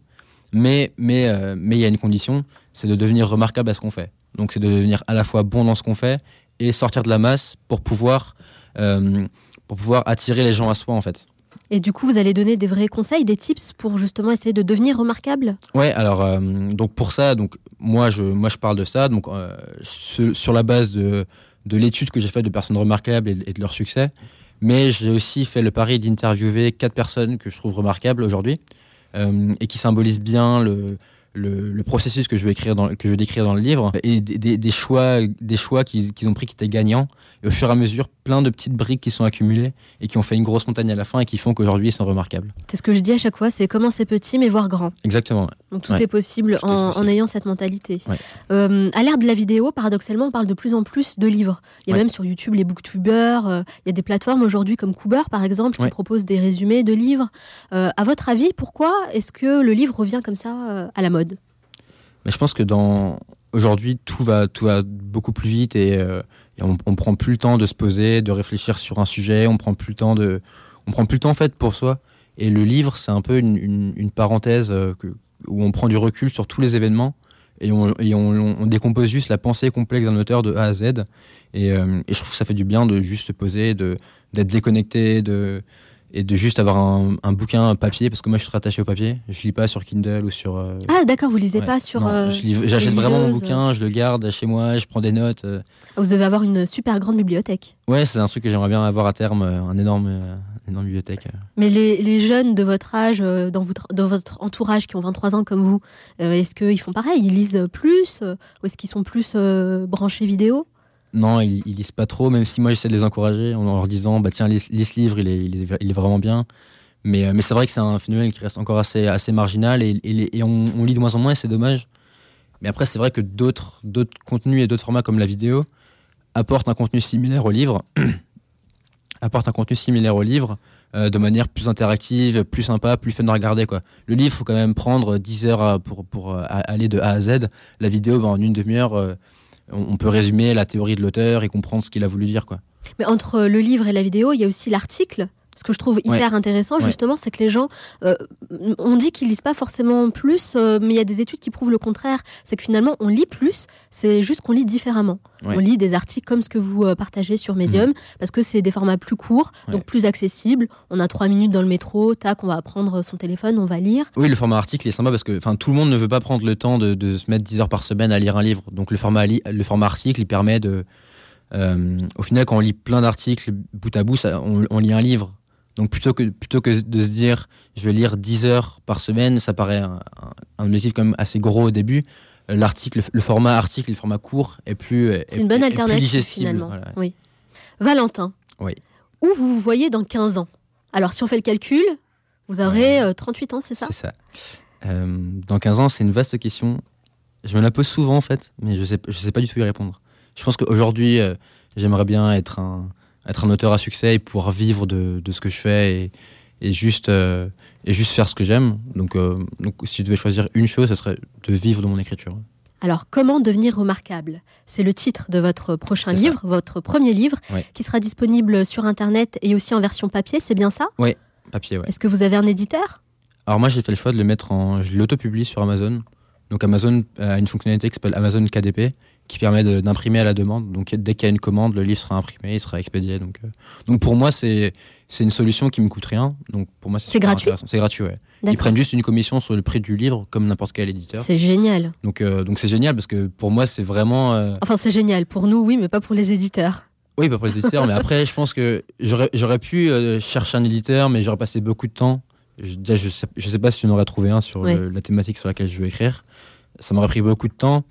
Mais euh, il y a une condition, c'est de devenir remarquable à ce qu'on fait. Donc c'est de devenir à la fois bon dans ce qu'on fait et sortir de la masse pour pouvoir euh, pour pouvoir attirer les gens à soi en fait. Et du coup, vous allez donner des vrais conseils, des tips pour justement essayer de devenir remarquable? Ouais, alors euh, donc pour ça, donc moi je moi je parle de ça, donc euh, sur la base de de l'étude que j'ai faite de personnes remarquables et, et de leur succès, mais j'ai aussi fait le pari d'interviewer quatre personnes que je trouve remarquables aujourd'hui euh, et qui symbolisent bien le le, le processus que je veux écrire dans, que je veux décrire dans le livre et des, des- des choix des choix qu'ils ont pris qui étaient gagnants et au fur et à mesure plein de petites briques qui sont accumulées et qui ont fait une grosse montagne à la fin et qui font qu'aujourd'hui ils sont remarquables C'est ce que je dis à chaque fois, c'est commencer petit mais voir grand. exactement Donc tout Ouais. est possible Tout est en, possible. en ayant cette mentalité. Ouais. Euh, à l'ère de la vidéo, paradoxalement, on parle de plus en plus de livres. Il y a Ouais. même sur YouTube les booktubers, euh, il y a des plateformes aujourd'hui comme Cooper par exemple qui proposent des résumés de livres. Euh, à votre avis, pourquoi est-ce que le livre revient comme ça euh, à la mode? Mais je pense que dans aujourd'hui tout va tout va beaucoup plus vite et, euh, et on, on prend plus le temps de se poser, de réfléchir sur un sujet, on prend plus le temps de on prend plus le temps en fait pour soi. Et le livre c'est un peu une, une, parenthèse euh, où on prend du recul sur tous les événements et on, et on décompose juste la pensée complexe d'un auteur de A à Z. Et, euh, et je trouve que ça fait du bien de juste se poser, de d'être déconnecté, de et de juste avoir un, un bouquin papier parce que moi je suis très attaché au papier. Je lis pas sur Kindle ou sur euh, Ah d'accord, vous lisez Ouais. pas sur... Euh, J'achète vraiment mon bouquin, je le garde chez moi, je prends des notes. euh. Vous devez avoir une super grande bibliothèque. Ouais, c'est un truc que j'aimerais bien avoir à terme, euh, un énorme, une énorme bibliothèque. Mais les, les jeunes de votre âge, dans votre, dans votre entourage, qui ont 23 ans comme vous, est-ce qu'ils font pareil? Ils lisent plus Ou est-ce qu'ils sont plus branchés vidéo? Non, ils, ils lisent pas trop, même si moi j'essaie de les encourager en leur disant bah tiens, lis, ce livre, il est, il est, vraiment bien. Mais, euh, mais c'est vrai que c'est un phénomène qui reste encore assez, assez marginal et, on, lit de moins en moins c'est dommage. Mais après, c'est vrai que d'autres contenus et d'autres formats comme la vidéo apportent un contenu similaire au livre, (clears throat) apportent un contenu similaire au livre euh, de manière plus interactive, plus sympa, plus fun à regarder. Quoi. Le livre, faut quand même prendre 10 heures pour, pour euh, aller de A à Z. La vidéo, bah, en une demi-heure, on, peut résumer la théorie de l'auteur et comprendre ce qu'il a voulu dire. Quoi. Mais entre le livre et la vidéo, il y a aussi l'article. Ce que je trouve hyper Ouais. intéressant, Ouais. justement, c'est que les gens, euh, on dit qu'ils lisent pas forcément plus, euh, mais il y a des études qui prouvent le contraire. C'est que finalement, on lit plus, c'est juste qu'on lit différemment. Ouais. Mhm. On lit des articles comme ce que vous euh, partagez sur Medium, parce que c'est des formats plus courts, donc plus accessibles. On a trois minutes dans le métro, tac, on va prendre son téléphone, on va lire. Oui, le format article est sympa parce que tout le monde ne veut pas prendre le temps de, de se mettre 10 heures par semaine à lire un livre. Donc le format, le format article, il permet de... euh, au final, quand on lit plein d'articles bout à bout, ça- on, on lit un livre. Donc plutôt que, plutôt que de se dire je vais lire 10 heures par semaine, ça paraît un, un- objectif quand même assez gros au début. Euh, L'article, le format article, le format court est plus est- C'est une bonne est- alternative finalement. voilà. Oui. Valentin, Oui. où vous vous voyez dans 15 ans? Alors si on fait le calcul, vous aurez euh, 38 ans, c'est ça? C'est ça. Euh, dans 15 ans, c'est une vaste question. Je me la pose souvent en fait, mais je sais, je sais pas du tout y répondre. Je pense qu'aujourd'hui, euh, j'aimerais bien être un, être un auteur à succès et pouvoir vivre de, de ce que je fais et, et juste, euh, et juste faire ce que j'aime. Donc, euh, donc, si je devais choisir une chose, ce serait de vivre de mon écriture. Alors, comment devenir remarquable? C'est le titre de votre prochain ça. livre, votre premier livre, qui sera disponible sur Internet et aussi en version papier, c'est bien ça? Ouais, papier, ouais. Est-ce que vous avez un éditeur? Alors moi, j'ai fait le choix de le mettre en... Je l'auto-publie sur Amazon. Donc Amazon a une fonctionnalité qui s'appelle Amazon KDP, qui permet d'imprimer à la demande. Donc dès qu'il y a une commande, le livre sera imprimé, il sera expédié. Donc, euh, donc pour moi, c'est une solution qui me coûte rien. Donc pour moi, c'est gratuit. C'est gratuit, ouais. Ils prennent juste une commission sur le prix du livre, comme n'importe quel éditeur. C'est génial. Donc euh, donc c'est génial parce que pour moi, c'est vraiment... euh, Enfin, c'est génial pour nous, oui, mais pas pour les éditeurs. Oui, pas pour les éditeurs, mais après, je pense que j'aurais pu chercher un éditeur, mais j'aurais passé beaucoup de temps. Je, déjà, je sais, je sais pas si j'en aurais trouvé un sur Ouais. le- la thématique sur laquelle je veux écrire. Ça m'aurait pris beaucoup de temps.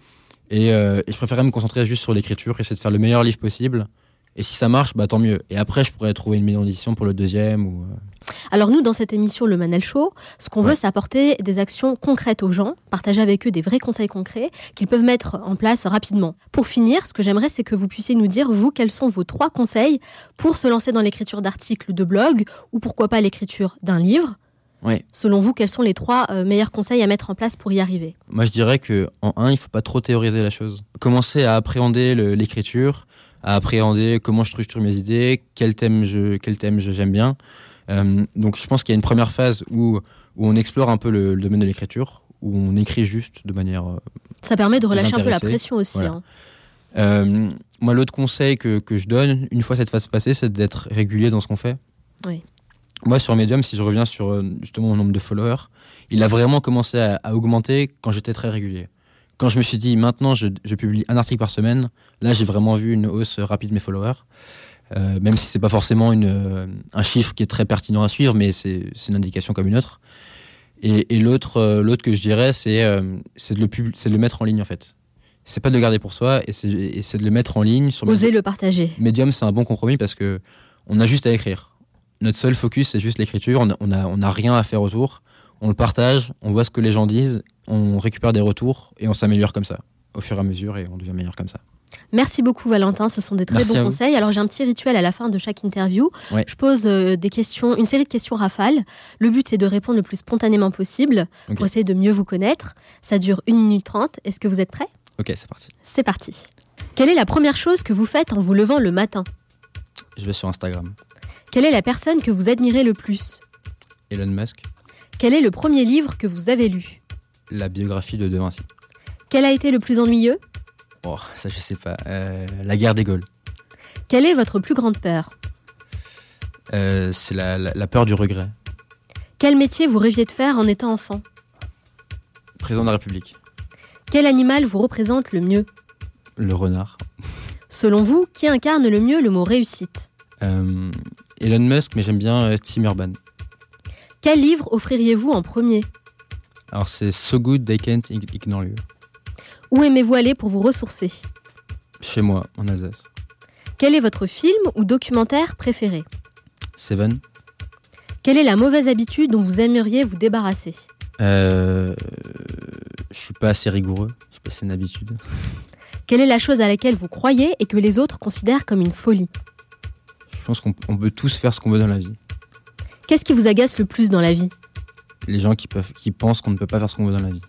Et, euh, et je préférais me concentrer juste sur l'écriture, essayer de faire le meilleur livre possible. Et si ça marche, bah tant mieux. Et après, je pourrais trouver une maison d'édition pour le deuxième. Ou, euh, Alors nous, dans cette émission, le Manel Show, ce qu'on Ouais. veut, c'est apporter des actions concrètes aux gens, partager avec eux des vrais conseils concrets qu'ils peuvent mettre en place rapidement. Pour finir, ce que j'aimerais, c'est que vous puissiez nous dire, vous, quels sont vos trois conseils pour se lancer dans l'écriture d'articles de blog ou pourquoi pas l'écriture d'un livre. Selon vous, quels sont les trois euh, meilleurs conseils à mettre en place pour y arriver? Moi, je dirais que en un, il faut pas trop théoriser la chose. Commencer à appréhender l'écriture, à appréhender comment je structure mes idées, quel thème je, quel thème je- j'aime bien. Euh, donc, je pense qu'il y a une première phase où, où on explore un peu le, le domaine de l'écriture, où on écrit juste de manière. euh, Ça permet de relâcher un peu la pression aussi. Voilà. hein. Moi, l'autre conseil que, que je donne, une fois cette phase passée, c'est d'être régulier dans ce qu'on fait. Oui. Moi, sur Medium, si je reviens sur euh, justement mon nombre de followers, il a vraiment commencé à, à augmenter quand j'étais très régulier. Quand je me suis dit, maintenant, je, je publie un article par semaine, là, j'ai vraiment vu une hausse rapide de mes followers. Euh, même si c'est pas forcément une, euh, un chiffre qui est très pertinent à suivre, mais c'est une indication comme une autre. Et, et l'autre, euh, l'autre que je dirais, c'est euh, de, le pub- de le mettre en ligne en fait. C'est pas de le garder pour soi, et c'est, de le mettre en ligne sur Osez le partager. Medium, c'est un bon compromis parce que on a juste à écrire. Notre seul focus, c'est juste l'écriture. On a, on a, on a rien à faire autour. On le partage, on voit ce que les gens disent, on récupère des retours et on s'améliore comme ça, au fur et à mesure, et on devient meilleur comme ça. Merci beaucoup Valentin, ce sont des très Merci bons conseils. Alors j'ai un petit rituel à la fin de chaque interview. Ouais. Je pose euh, des questions, une série de questions rafales. Le but c'est de répondre le plus spontanément possible Ok. pour essayer de mieux vous connaître. Ça dure 1 minute 30. Est-ce que vous êtes prêts? Ok, c'est parti. C'est parti. Quelle est la première chose que vous faites en vous levant le matin? Je vais sur Instagram. Quelle est la personne que vous admirez le plus Elon Musk, Quel est le premier livre que vous avez lu la biographie de De Vinci. Quel a été le plus ennuyeux Oh, ça je sais pas. Euh, la guerre des Gaules. Quelle est votre plus grande peur Euh, c'est la, la- la peur du regret. Quel métier vous rêviez de faire en étant enfant Président de la République. Quel animal vous représente le mieux Le renard. Selon vous, qui incarne le mieux le mot réussite Euh, Elon Musk, mais j'aime bien euh, Tim Urban. Quel livre offririez-vous en premier? Alors c'est So Good They Can't Ig- Ignore You. Où aimez-vous aller pour vous ressourcer? Chez moi, en Alsace. Quel est votre film ou documentaire préféré? Seven. Quelle est la mauvaise habitude dont vous aimeriez vous débarrasser? Euh, je suis pas assez rigoureux. Je sais pas si c'est une habitude. Quelle est la chose à laquelle vous croyez et que les autres considèrent comme une folie? Pense qu'on on peut tous faire ce qu'on veut dans la vie. Qu'est-ce qui vous agace le plus dans la vie? Les gens qui, peuvent, qui pensent qu'on ne peut pas faire ce qu'on veut dans la vie.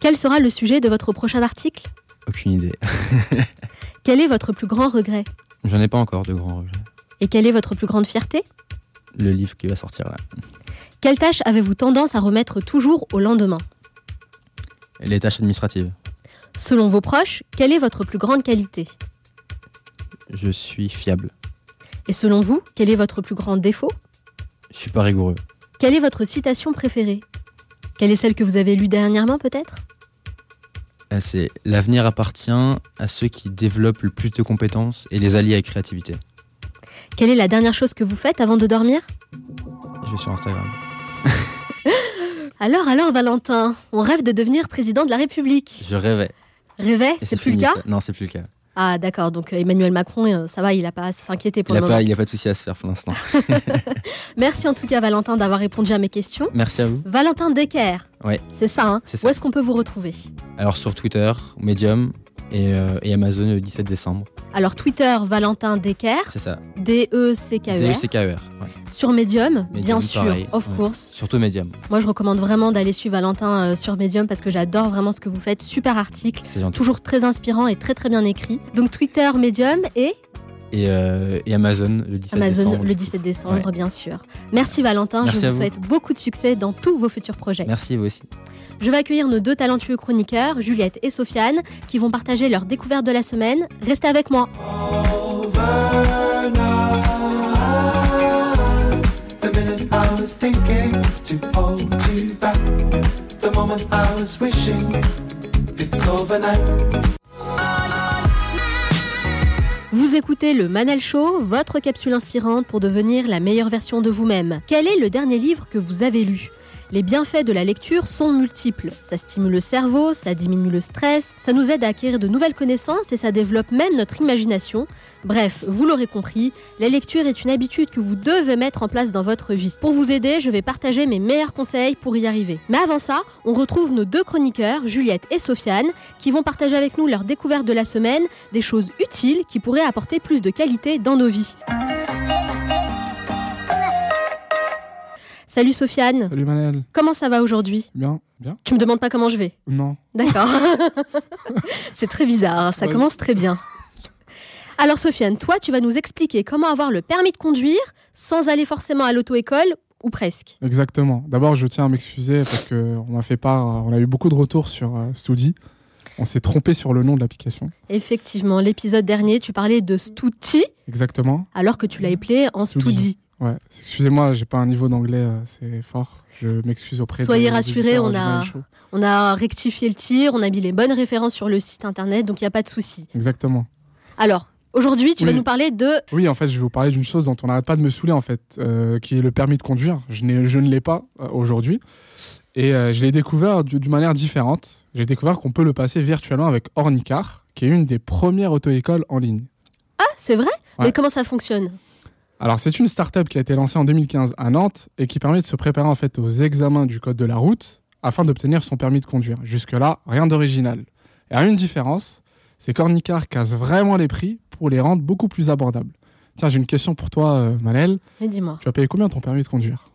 Quel sera le sujet de votre prochain article? Aucune idée. (laughs) Quel est votre plus grand regret? J'en ai pas encore de grands regrets. Et quelle est votre plus grande fierté? Le livre qui va sortir là. Quelle tâche avez-vous tendance à remettre toujours au lendemain? Les tâches administratives. Selon vos proches, quelle est votre plus grande qualité? Je suis fiable. Et selon vous, quel est votre plus grand défaut? Je suis pas rigoureux. Quelle est votre citation préférée? Quelle est celle que vous avez lue dernièrement peut-être? Euh, C'est l'avenir appartient à ceux qui développent le plus de compétences et les allient avec créativité. Quelle est la dernière chose que vous faites avant de dormir? Je vais sur Instagram. (laughs) Alors, alors Valentin, on rêve de devenir président de la République. Je rêvais. Rêvait, Et c'est plus le cas? ça. Non, c'est plus le cas. Ah d'accord, donc euh, Emmanuel Macron, euh, ça va, il n'a pas à s'inquiéter pour Il le n'a moment. pas, il a pas de souci à se faire pour l'instant. (laughs) (laughs) Merci en tout cas Valentin d'avoir répondu à mes questions. Merci à vous. Valentin Decker, Ouais. c'est ça, hein C'est Où est-ce qu'on peut vous retrouver? Alors sur Twitter, Medium et, euh, et Amazon le 17 décembre. Alors Twitter, Valentin Decker, C'est ça. D-E-C-K-E-R. D-E-C-K-E-R. ouais. Sur Medium, bien sûr, pareil, of ouais. course. Surtout Medium. Moi, je recommande vraiment d'aller suivre Valentin euh, sur Medium parce que j'adore vraiment ce que vous faites. Super article, C'est gentil. toujours très inspirant et très très bien écrit. Donc Twitter, Medium et Et, euh, et Amazon le 17 Amazon décembre. le 17 décembre, Ouais. bien sûr. Merci Valentin, Merci je vous. souhaite beaucoup de succès dans tous vos futurs projets. Merci vous aussi. Je vais accueillir nos deux talentueux chroniqueurs, Juliette et Sofiane, qui vont partager leur découverte de la semaine. Restez avec moi. Vous écoutez le Manal Show, votre capsule inspirante pour devenir la meilleure version de vous-même. Quel est le dernier livre que vous avez lu? Les bienfaits de la lecture sont multiples. Ça stimule le cerveau, ça diminue le stress, ça nous aide à acquérir de nouvelles connaissances et ça développe même notre imagination. Bref, vous l'aurez compris, la lecture est une habitude que vous devez mettre en place dans votre vie. Pour vous aider, je vais partager mes meilleurs conseils pour y arriver. Mais avant ça, on retrouve nos deux chroniqueurs, Juliette et Sofiane, qui vont partager avec nous leur découverte de la semaine, des choses utiles qui pourraient apporter plus de qualité dans nos vies. Salut Sofiane. Salut Manel. Comment ça va aujourd'hui? Bien, bien. Tu me demandes pas comment je vais? Non. D'accord. (laughs) C'est très bizarre, ça Ouais. commence très bien. Alors Sofiane, toi tu vas nous expliquer comment avoir le permis de conduire sans aller forcément à l'auto-école ou presque. Exactement. D'abord, je tiens à m'excuser parce que on m'a fait part, on a eu beaucoup de retours sur euh, Studi. On s'est trompé sur le nom de l'application. Effectivement, l'épisode dernier tu parlais de Stouti Exactement. alors que tu l'as appelé en Studi. Ouais. Excusez-moi, j'ai pas un niveau d'anglais, euh, c'est fort. Je m'excuse auprès de Soyez rassurés, on a, on a rectifié le tir, on a mis les bonnes références sur le site internet, donc il n'y a pas de souci. Exactement. Alors, aujourd'hui tu vas nous parler de... Oui, en fait, je vais vous parler d'une chose dont on n'arrête pas de me saouler, en fait, euh, qui est le permis de conduire. Je, je ne l'ai pas euh, aujourd'hui. Et euh, je l'ai découvert du- d'une manière différente. J'ai découvert qu'on peut le passer virtuellement avec Ornicar, qui est une des premières auto-écoles en ligne. Ah, c'est vrai? Ouais. Mais comment ça fonctionne? Alors, c'est une start-up qui a été lancée en 2015 à Nantes et qui permet de se préparer en fait aux examens du code de la route afin d'obtenir son permis de conduire. Jusque-là, rien d'original. Et à une différence, c'est qu'Ornicar casse vraiment les prix pour les rendre beaucoup plus abordables. Tiens, j'ai une question pour toi, euh, Manel. Mais dis-moi. Tu as payé combien ton permis de conduire?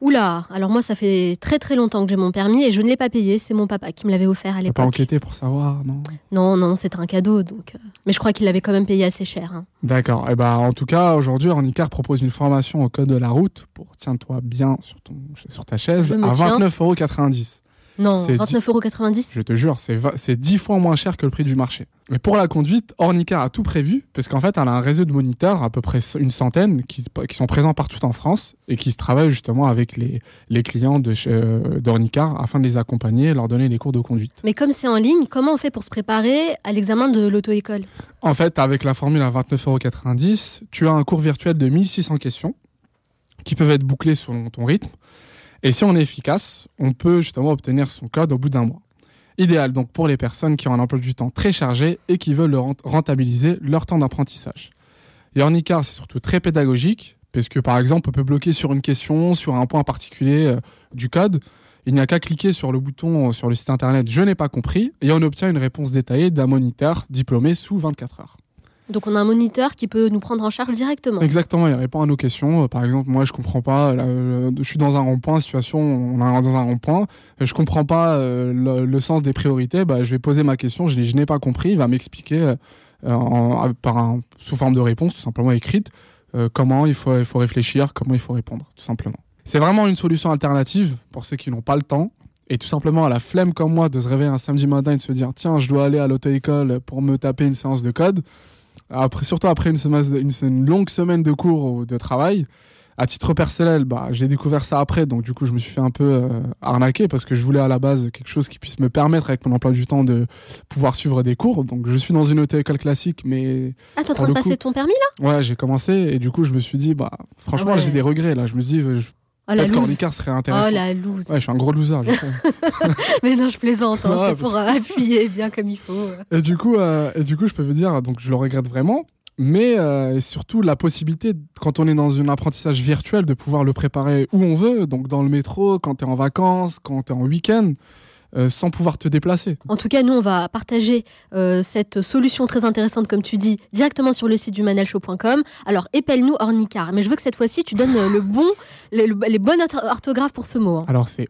Oula, alors moi ça fait très très longtemps que j'ai mon permis et je ne l'ai pas payé, c'est mon papa qui me l'avait offert à T'as pas l'époque. enquêté pour savoir, non? Non, non, c'était un cadeau, donc. euh, Mais je crois qu'il l'avait quand même payé assez cher. hein. D'accord. Et ben, en tout cas, aujourd'hui, Ornicar propose une formation au code de la route pour tiens-toi bien sur, ton, sur ta chaise à tiens. 29,90€. Non, C'est 29,90€. Je te jure, c'est va- c'est 10 fois moins cher que le prix du marché. Et pour la conduite, Ornicar a tout prévu, parce qu'en fait, elle a un réseau de moniteurs, à peu près une centaine, qui, qui sont présents partout en France et qui travaillent justement avec les, les clients de chez, euh, afin de les accompagner et leur donner des cours de conduite. Mais comme c'est en ligne, comment on fait pour se préparer à l'examen de l'auto-école? En fait, avec la formule à 29,90€, tu as un cours virtuel de 1600 questions qui peuvent être bouclées selon ton rythme. Et si on est efficace, on peut justement obtenir son code au bout d'un mois. Idéal donc pour les personnes qui ont un emploi du temps très chargé et qui veulent le rent- rentabiliser leur temps d'apprentissage. Et Ornicar, c'est surtout très pédagogique, parce que par exemple, on peut bloquer sur une question, sur un point particulier euh, du code. Il n'y a qu'à cliquer sur le bouton euh, sur le site internet Je n'ai pas compris et on obtient une réponse détaillée d'un moniteur diplômé sous 24 heures. Donc on a un moniteur qui peut nous prendre en charge directement. Exactement, il répond à nos questions. Euh, Par exemple, moi, je comprends pas. là, euh, je suis dans un rond-point, situation, on est dans un rond-point. euh, Je comprends pas euh, le, sens des priorités. Bah, je vais poser ma question. Je, je n'ai pas compris. Il va m'expliquer euh, sous forme de réponse, tout simplement écrite, euh, comment il faut, il faut réfléchir, comment il faut répondre, tout simplement. C'est vraiment une solution alternative pour ceux qui n'ont pas le temps. Et tout simplement à la flemme comme moi de se réveiller un samedi matin et de se dire tiens je dois aller à l'auto-école pour me taper une séance de code après, surtout après une, semaine- une- une longue semaine de cours ou de travail. À titre personnel, bah, j'ai découvert ça après, donc du coup, je me suis fait un peu euh, arnaquer parce que je voulais à la base quelque chose qui puisse me permettre, avec mon emploi du temps, de pouvoir suivre des cours. Donc, je suis dans une auto-école classique, mais. Ah, t'es en train de passer ton permis là? Ouais, j'ai commencé et du coup, je me suis dit, bah, franchement, Ah ouais. j'ai des regrets là. Je me dis, je- Oh, la peut-être qu'Ornicar serait intéressant. Oh la loose. Ouais, je suis un gros loser, je sais. (laughs) Mais non, je plaisante, hein, (laughs) c'est pour euh, appuyer bien comme il faut. Et du coup, euh, et du coup, je peux vous dire, donc je le regrette vraiment, mais euh, surtout la possibilité, quand on est dans un apprentissage virtuel, de pouvoir le préparer où on veut, donc dans le métro, quand tu es en vacances, quand tu es en week-end, euh, sans pouvoir te déplacer. En tout cas, nous, on va partager euh, cette solution très intéressante, comme tu dis, directement sur le site du manalshow.com. Alors, épelle-nous Ornicar. Mais je veux que cette fois-ci, tu donnes euh, le bon, le- le- les bonnes orth- orthographes pour ce mot. hein. Alors c'est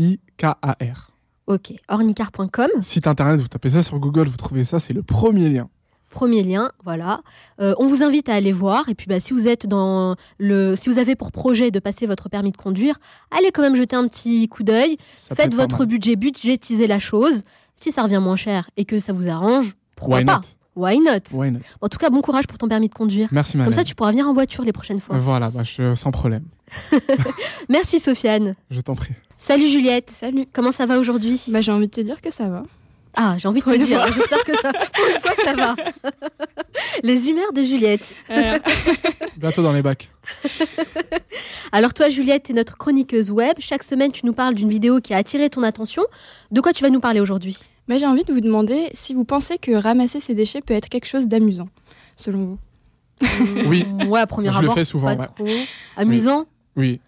O-R-N-I-K-A-R. Ok, ornicar.com. Site internet, vous tapez ça sur Google, vous trouvez ça, c'est le premier lien. Premier lien, voilà. Euh, on vous invite à aller voir. Et puis, bah, si vous êtes dans le, si vous avez pour projet de passer votre permis de conduire, allez quand même jeter un petit coup d'œil. Faites votre budget, budgétisez la chose. Si ça revient moins cher et que ça vous arrange, pourquoi Why pas? not? Why not? Why not? En tout cas, bon courage pour ton permis de conduire. Merci, Comme Manel. ça, tu pourras venir en voiture les prochaines fois. Voilà, bah, je, sans problème. (laughs) Merci Sofiane. Je t'en prie. Salut Juliette. Salut. Comment ça va aujourd'hui? Bah, j'ai envie de te dire que ça va. Ah, j'ai envie de te dire. J'espère que ça, pour une fois que ça va. (laughs) Les humeurs de Juliette. (laughs) Bientôt dans les bacs. Alors toi, Juliette, tu es notre chroniqueuse web. Chaque semaine, tu nous parles d'une vidéo qui a attiré ton attention. De quoi tu vas nous parler aujourd'hui? Bah, j'ai envie de vous demander si vous pensez que ramasser ces déchets peut être quelque chose d'amusant, selon vous. Oui. (laughs) Ouais, à premier Je le fais souvent, pas ouais. trop. Amusant? Oui.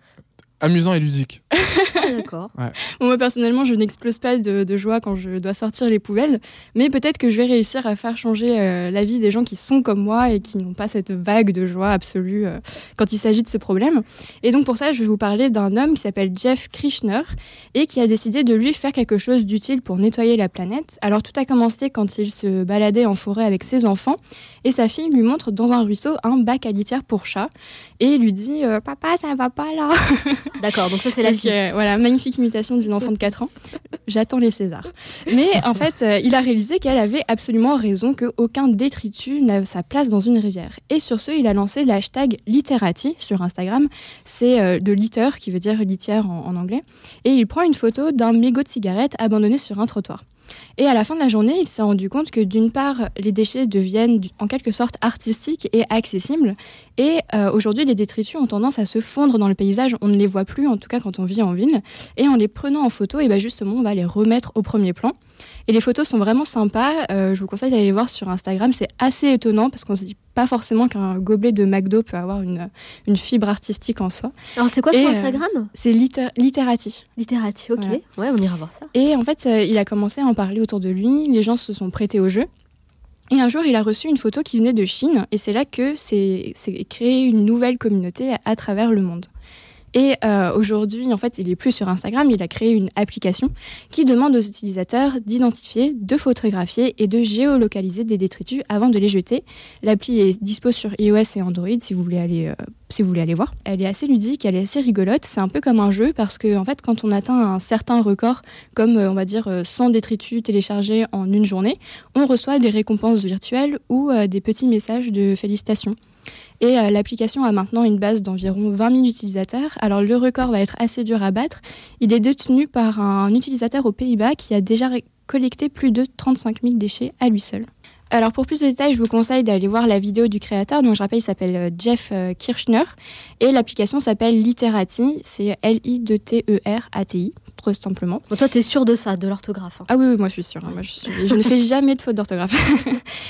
Amusant et ludique. (laughs) Ah, D'accord. Ouais. Bon, moi, personnellement, je n'explose pas de, de joie quand je dois sortir les poubelles, mais peut-être que je vais réussir à faire changer euh, la vie des gens qui sont comme moi et qui n'ont pas cette vague de joie absolue euh, quand il s'agit de ce problème. Et donc, pour ça, je vais vous parler d'un homme qui s'appelle Jeff Krishner et qui a décidé de lui faire quelque chose d'utile pour nettoyer la planète. Alors, tout a commencé quand il se baladait en forêt avec ses enfants et sa fille lui montre dans un ruisseau un bac à litière pour chat et lui dit euh, Papa, ça va pas là D'accord, donc ça, c'est la Euh, voilà, magnifique imitation d'une enfant de 4 ans. J'attends les Césars. Mais en fait, euh, il a réalisé qu'elle avait absolument raison qu'aucun détritus n'a sa place dans une rivière. Et sur ce, il a lancé le hashtag Literati sur Instagram. C'est euh, de litter, qui veut dire litière en, en anglais. Et il prend une photo d'un mégot de cigarette abandonné sur un trottoir. Et à la fin de la journée, il s'est rendu compte que d'une part, les déchets deviennent en quelque sorte artistiques et accessibles, Et euh, aujourd'hui, les détritus ont tendance à se fondre dans le paysage. On ne les voit plus, en tout cas quand on vit en ville. Et en les prenant en photo, et ben justement, on va les remettre au premier plan. Et les photos sont vraiment sympas. Euh, je vous conseille d'aller les voir sur Instagram. C'est assez étonnant parce qu'on se dit pas forcément qu'un gobelet de McDo peut avoir une, une fibre artistique en soi. Alors c'est quoi Et, sur euh, Instagram? C'est Liter- Literati. Literati, ok. Voilà. Ouais, on ira voir ça. Et en fait, il a commencé à en parler autour de lui. Les gens se sont prêtés au jeu. Et un jour, il a reçu une photo qui venait de Chine. Et c'est là que c'est c'est créé une nouvelle communauté à, à travers le monde. Et euh, aujourd'hui, en fait, il est plus sur Instagram. Il a créé une application qui demande aux utilisateurs d'identifier, de photographier et de géolocaliser des détritus avant de les jeter. L'appli est dispo sur iOS et Android si vous voulez aller euh, si vous voulez aller voir. Elle est assez ludique, elle est assez rigolote. C'est un peu comme un jeu parce que en fait, quand on atteint un certain record, comme euh, on va dire euh, 100 détritus téléchargés en une journée, on reçoit des récompenses virtuelles ou euh, des petits messages de félicitations. Et euh, l'application a maintenant une base d'environ 20 000 utilisateurs. Alors le record va être assez dur à battre. Il est détenu par un utilisateur aux Pays-Bas qui a déjà collecté plus de 35 000 déchets à lui seul. Alors pour plus de détails, je vous conseille d'aller voir la vidéo du créateur. Donc je rappelle, il s'appelle euh, Jeff euh, Kirchner et l'application s'appelle Literati. C'est L-I-T-E-R-A-T-I, trop simplement. Bon, toi, t'es sûr de ça, de l'orthographe hein Ah oui, oui, moi je suis sûre. hein. Moi, je, suis- je ne fais (laughs) jamais de faute d'orthographe.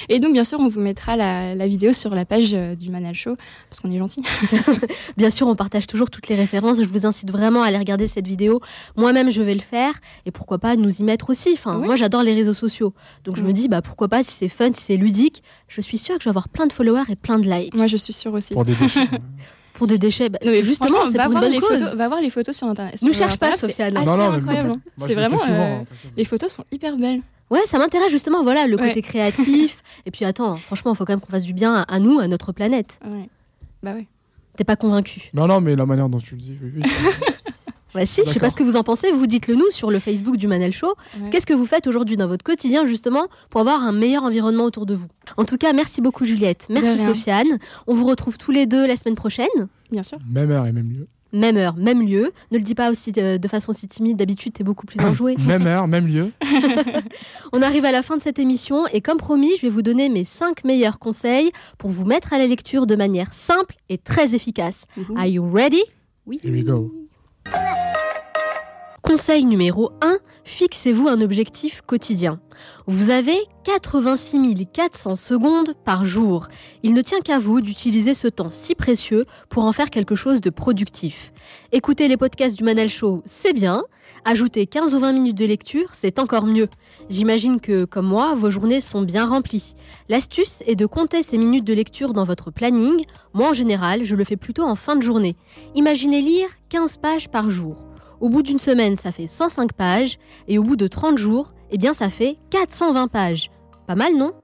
et donc bien sûr, on vous mettra la, la vidéo sur la page euh, du Manal Show parce qu'on est gentil. (laughs) Bien sûr, on partage toujours toutes les références. Je vous incite vraiment à aller regarder cette vidéo. Moi-même, je vais le faire. Et pourquoi pas nous y mettre aussi. Enfin, Oui. moi, j'adore les réseaux sociaux. Donc, je me dis, bah, pourquoi pas, si c'est fun, si c'est ludique, je suis sûre que je vais avoir plein de followers et plein de likes. Moi, je suis sûre aussi. Pour des déchets. (laughs) Pour des déchets, bah, Non, mais justement, c'est va pour une voir bonne les cause. photos. Va voir les photos sur internet. Nous sur cherche pas, Sofiane. c'est Non, non, incroyable. hein. C'est vraiment. souvent, euh, hein, les photos sont hyper belles. Ouais, ça m'intéresse justement, voilà, le Ouais. côté créatif. (laughs) et puis attends, franchement, il faut quand même qu'on fasse du bien à, à nous, à notre planète. Ouais. Bah ouais. T'es pas convaincu Non, non, mais la manière dont tu le dis, oui, oui. Ouais, si, je sais pas ce que vous en pensez, vous dites-le nous sur le Facebook du Manel Show. Ouais. Qu'est-ce que vous faites aujourd'hui dans votre quotidien justement pour avoir un meilleur environnement autour de vous? En tout cas, merci beaucoup Juliette, merci. Sofiane. On vous retrouve tous les deux la semaine prochaine. Bien sûr. Même heure et même lieu. Même heure, même lieu. Ne le dis pas aussi de, de façon si timide, d'habitude t'es beaucoup plus enjoué. (laughs) Même heure, même lieu. (laughs) (laughs) On arrive à la fin de cette émission et comme promis, je vais vous donner mes 5 meilleurs conseils pour vous mettre à la lecture de manière simple et très efficace. Are you ready? Oui. Here we go. Conseil numéro 1, fixez-vous un objectif quotidien. Vous avez 86 400 secondes par jour. Il ne tient qu'à vous d'utiliser ce temps si précieux pour en faire quelque chose de productif. Écouter les podcasts du Manel Show, c'est bien. Ajouter 15 ou 20 minutes de lecture, c'est encore mieux. J'imagine que, comme moi, vos journées sont bien remplies. L'astuce est de compter ces minutes de lecture dans votre planning. Moi, en général, je le fais plutôt en fin de journée. Imaginez lire 15 pages par jour. Au bout d'une semaine, ça fait 105 pages. Et au bout de 30 jours, eh bien, ça fait 420 pages. Pas mal, non?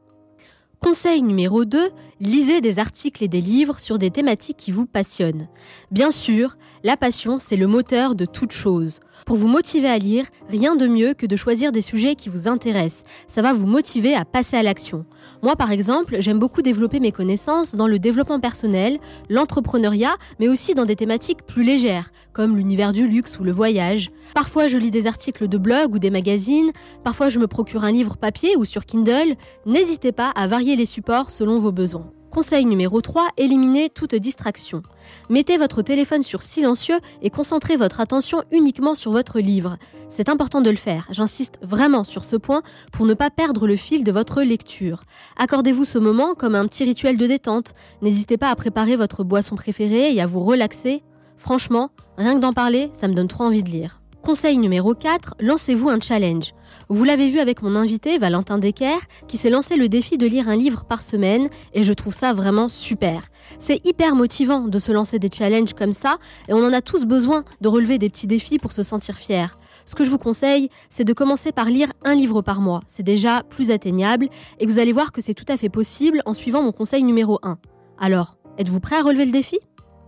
Conseil numéro 2, lisez des articles et des livres sur des thématiques qui vous passionnent. Bien sûr, la passion, c'est le moteur de toute chose. Pour vous motiver à lire, rien de mieux que de choisir des sujets qui vous intéressent. Ça va vous motiver à passer à l'action. Moi, par exemple, j'aime beaucoup développer mes connaissances dans le développement personnel, l'entrepreneuriat, mais aussi dans des thématiques plus légères, comme l'univers du luxe ou le voyage. Parfois, je lis des articles de blog ou des magazines, parfois je me procure un livre papier ou sur Kindle. N'hésitez pas à varier les supports selon vos besoins. Conseil numéro 3, éliminez toute distraction. Mettez votre téléphone sur silencieux et concentrez votre attention uniquement sur votre livre. C'est important de le faire, j'insiste vraiment sur ce point pour ne pas perdre le fil de votre lecture. Accordez-vous ce moment comme un petit rituel de détente. N'hésitez pas à préparer votre boisson préférée et à vous relaxer. Franchement, rien que d'en parler, ça me donne trop envie de lire. Conseil numéro 4, lancez-vous un challenge. Vous l'avez vu avec mon invité Valentin Decker qui s'est lancé le défi de lire un livre par semaine et je trouve ça vraiment super. C'est hyper motivant de se lancer des challenges comme ça et on en a tous besoin de relever des petits défis pour se sentir fier. Ce que je vous conseille, c'est de commencer par lire un livre par mois. C'est déjà plus atteignable et vous allez voir que c'est tout à fait possible en suivant mon conseil numéro 1. Alors, êtes-vous prêt à relever le défi?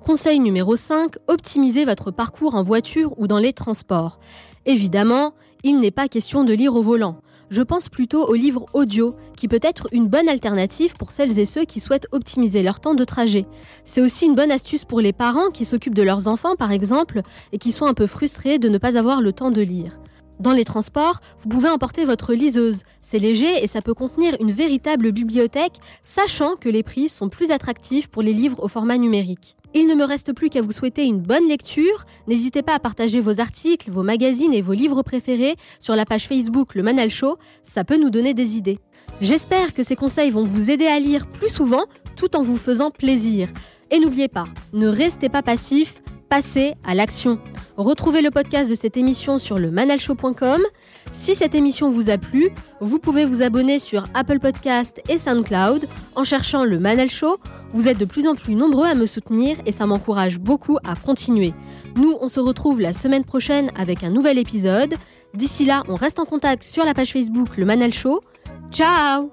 Conseil numéro 5, optimisez votre parcours en voiture ou dans les transports. Évidemment, il n'est pas question de lire au volant. Je pense plutôt aux livres audio, qui peut être une bonne alternative pour celles et ceux qui souhaitent optimiser leur temps de trajet. C'est aussi une bonne astuce pour les parents qui s'occupent de leurs enfants, par exemple, et qui sont un peu frustrés de ne pas avoir le temps de lire. Dans les transports, vous pouvez emporter votre liseuse. C'est léger et ça peut contenir une véritable bibliothèque, sachant que les prix sont plus attractifs pour les livres au format numérique. Il ne me reste plus qu'à vous souhaiter une bonne lecture. N'hésitez pas à partager vos articles, vos magazines et vos livres préférés sur la page Facebook Le Manal Show, ça peut nous donner des idées. J'espère que ces conseils vont vous aider à lire plus souvent tout en vous faisant plaisir. Et n'oubliez pas, ne restez pas passif, passez à l'action. Retrouvez le podcast de cette émission sur le manalshow.com. Si cette émission vous a plu, vous pouvez vous abonner sur Apple Podcast et SoundCloud en cherchant le Manal Show. Vous êtes de plus en plus nombreux à me soutenir et ça m'encourage beaucoup à continuer. Nous, on se retrouve la semaine prochaine avec un nouvel épisode. D'ici là, on reste en contact sur la page Facebook Le Manal Show. Ciao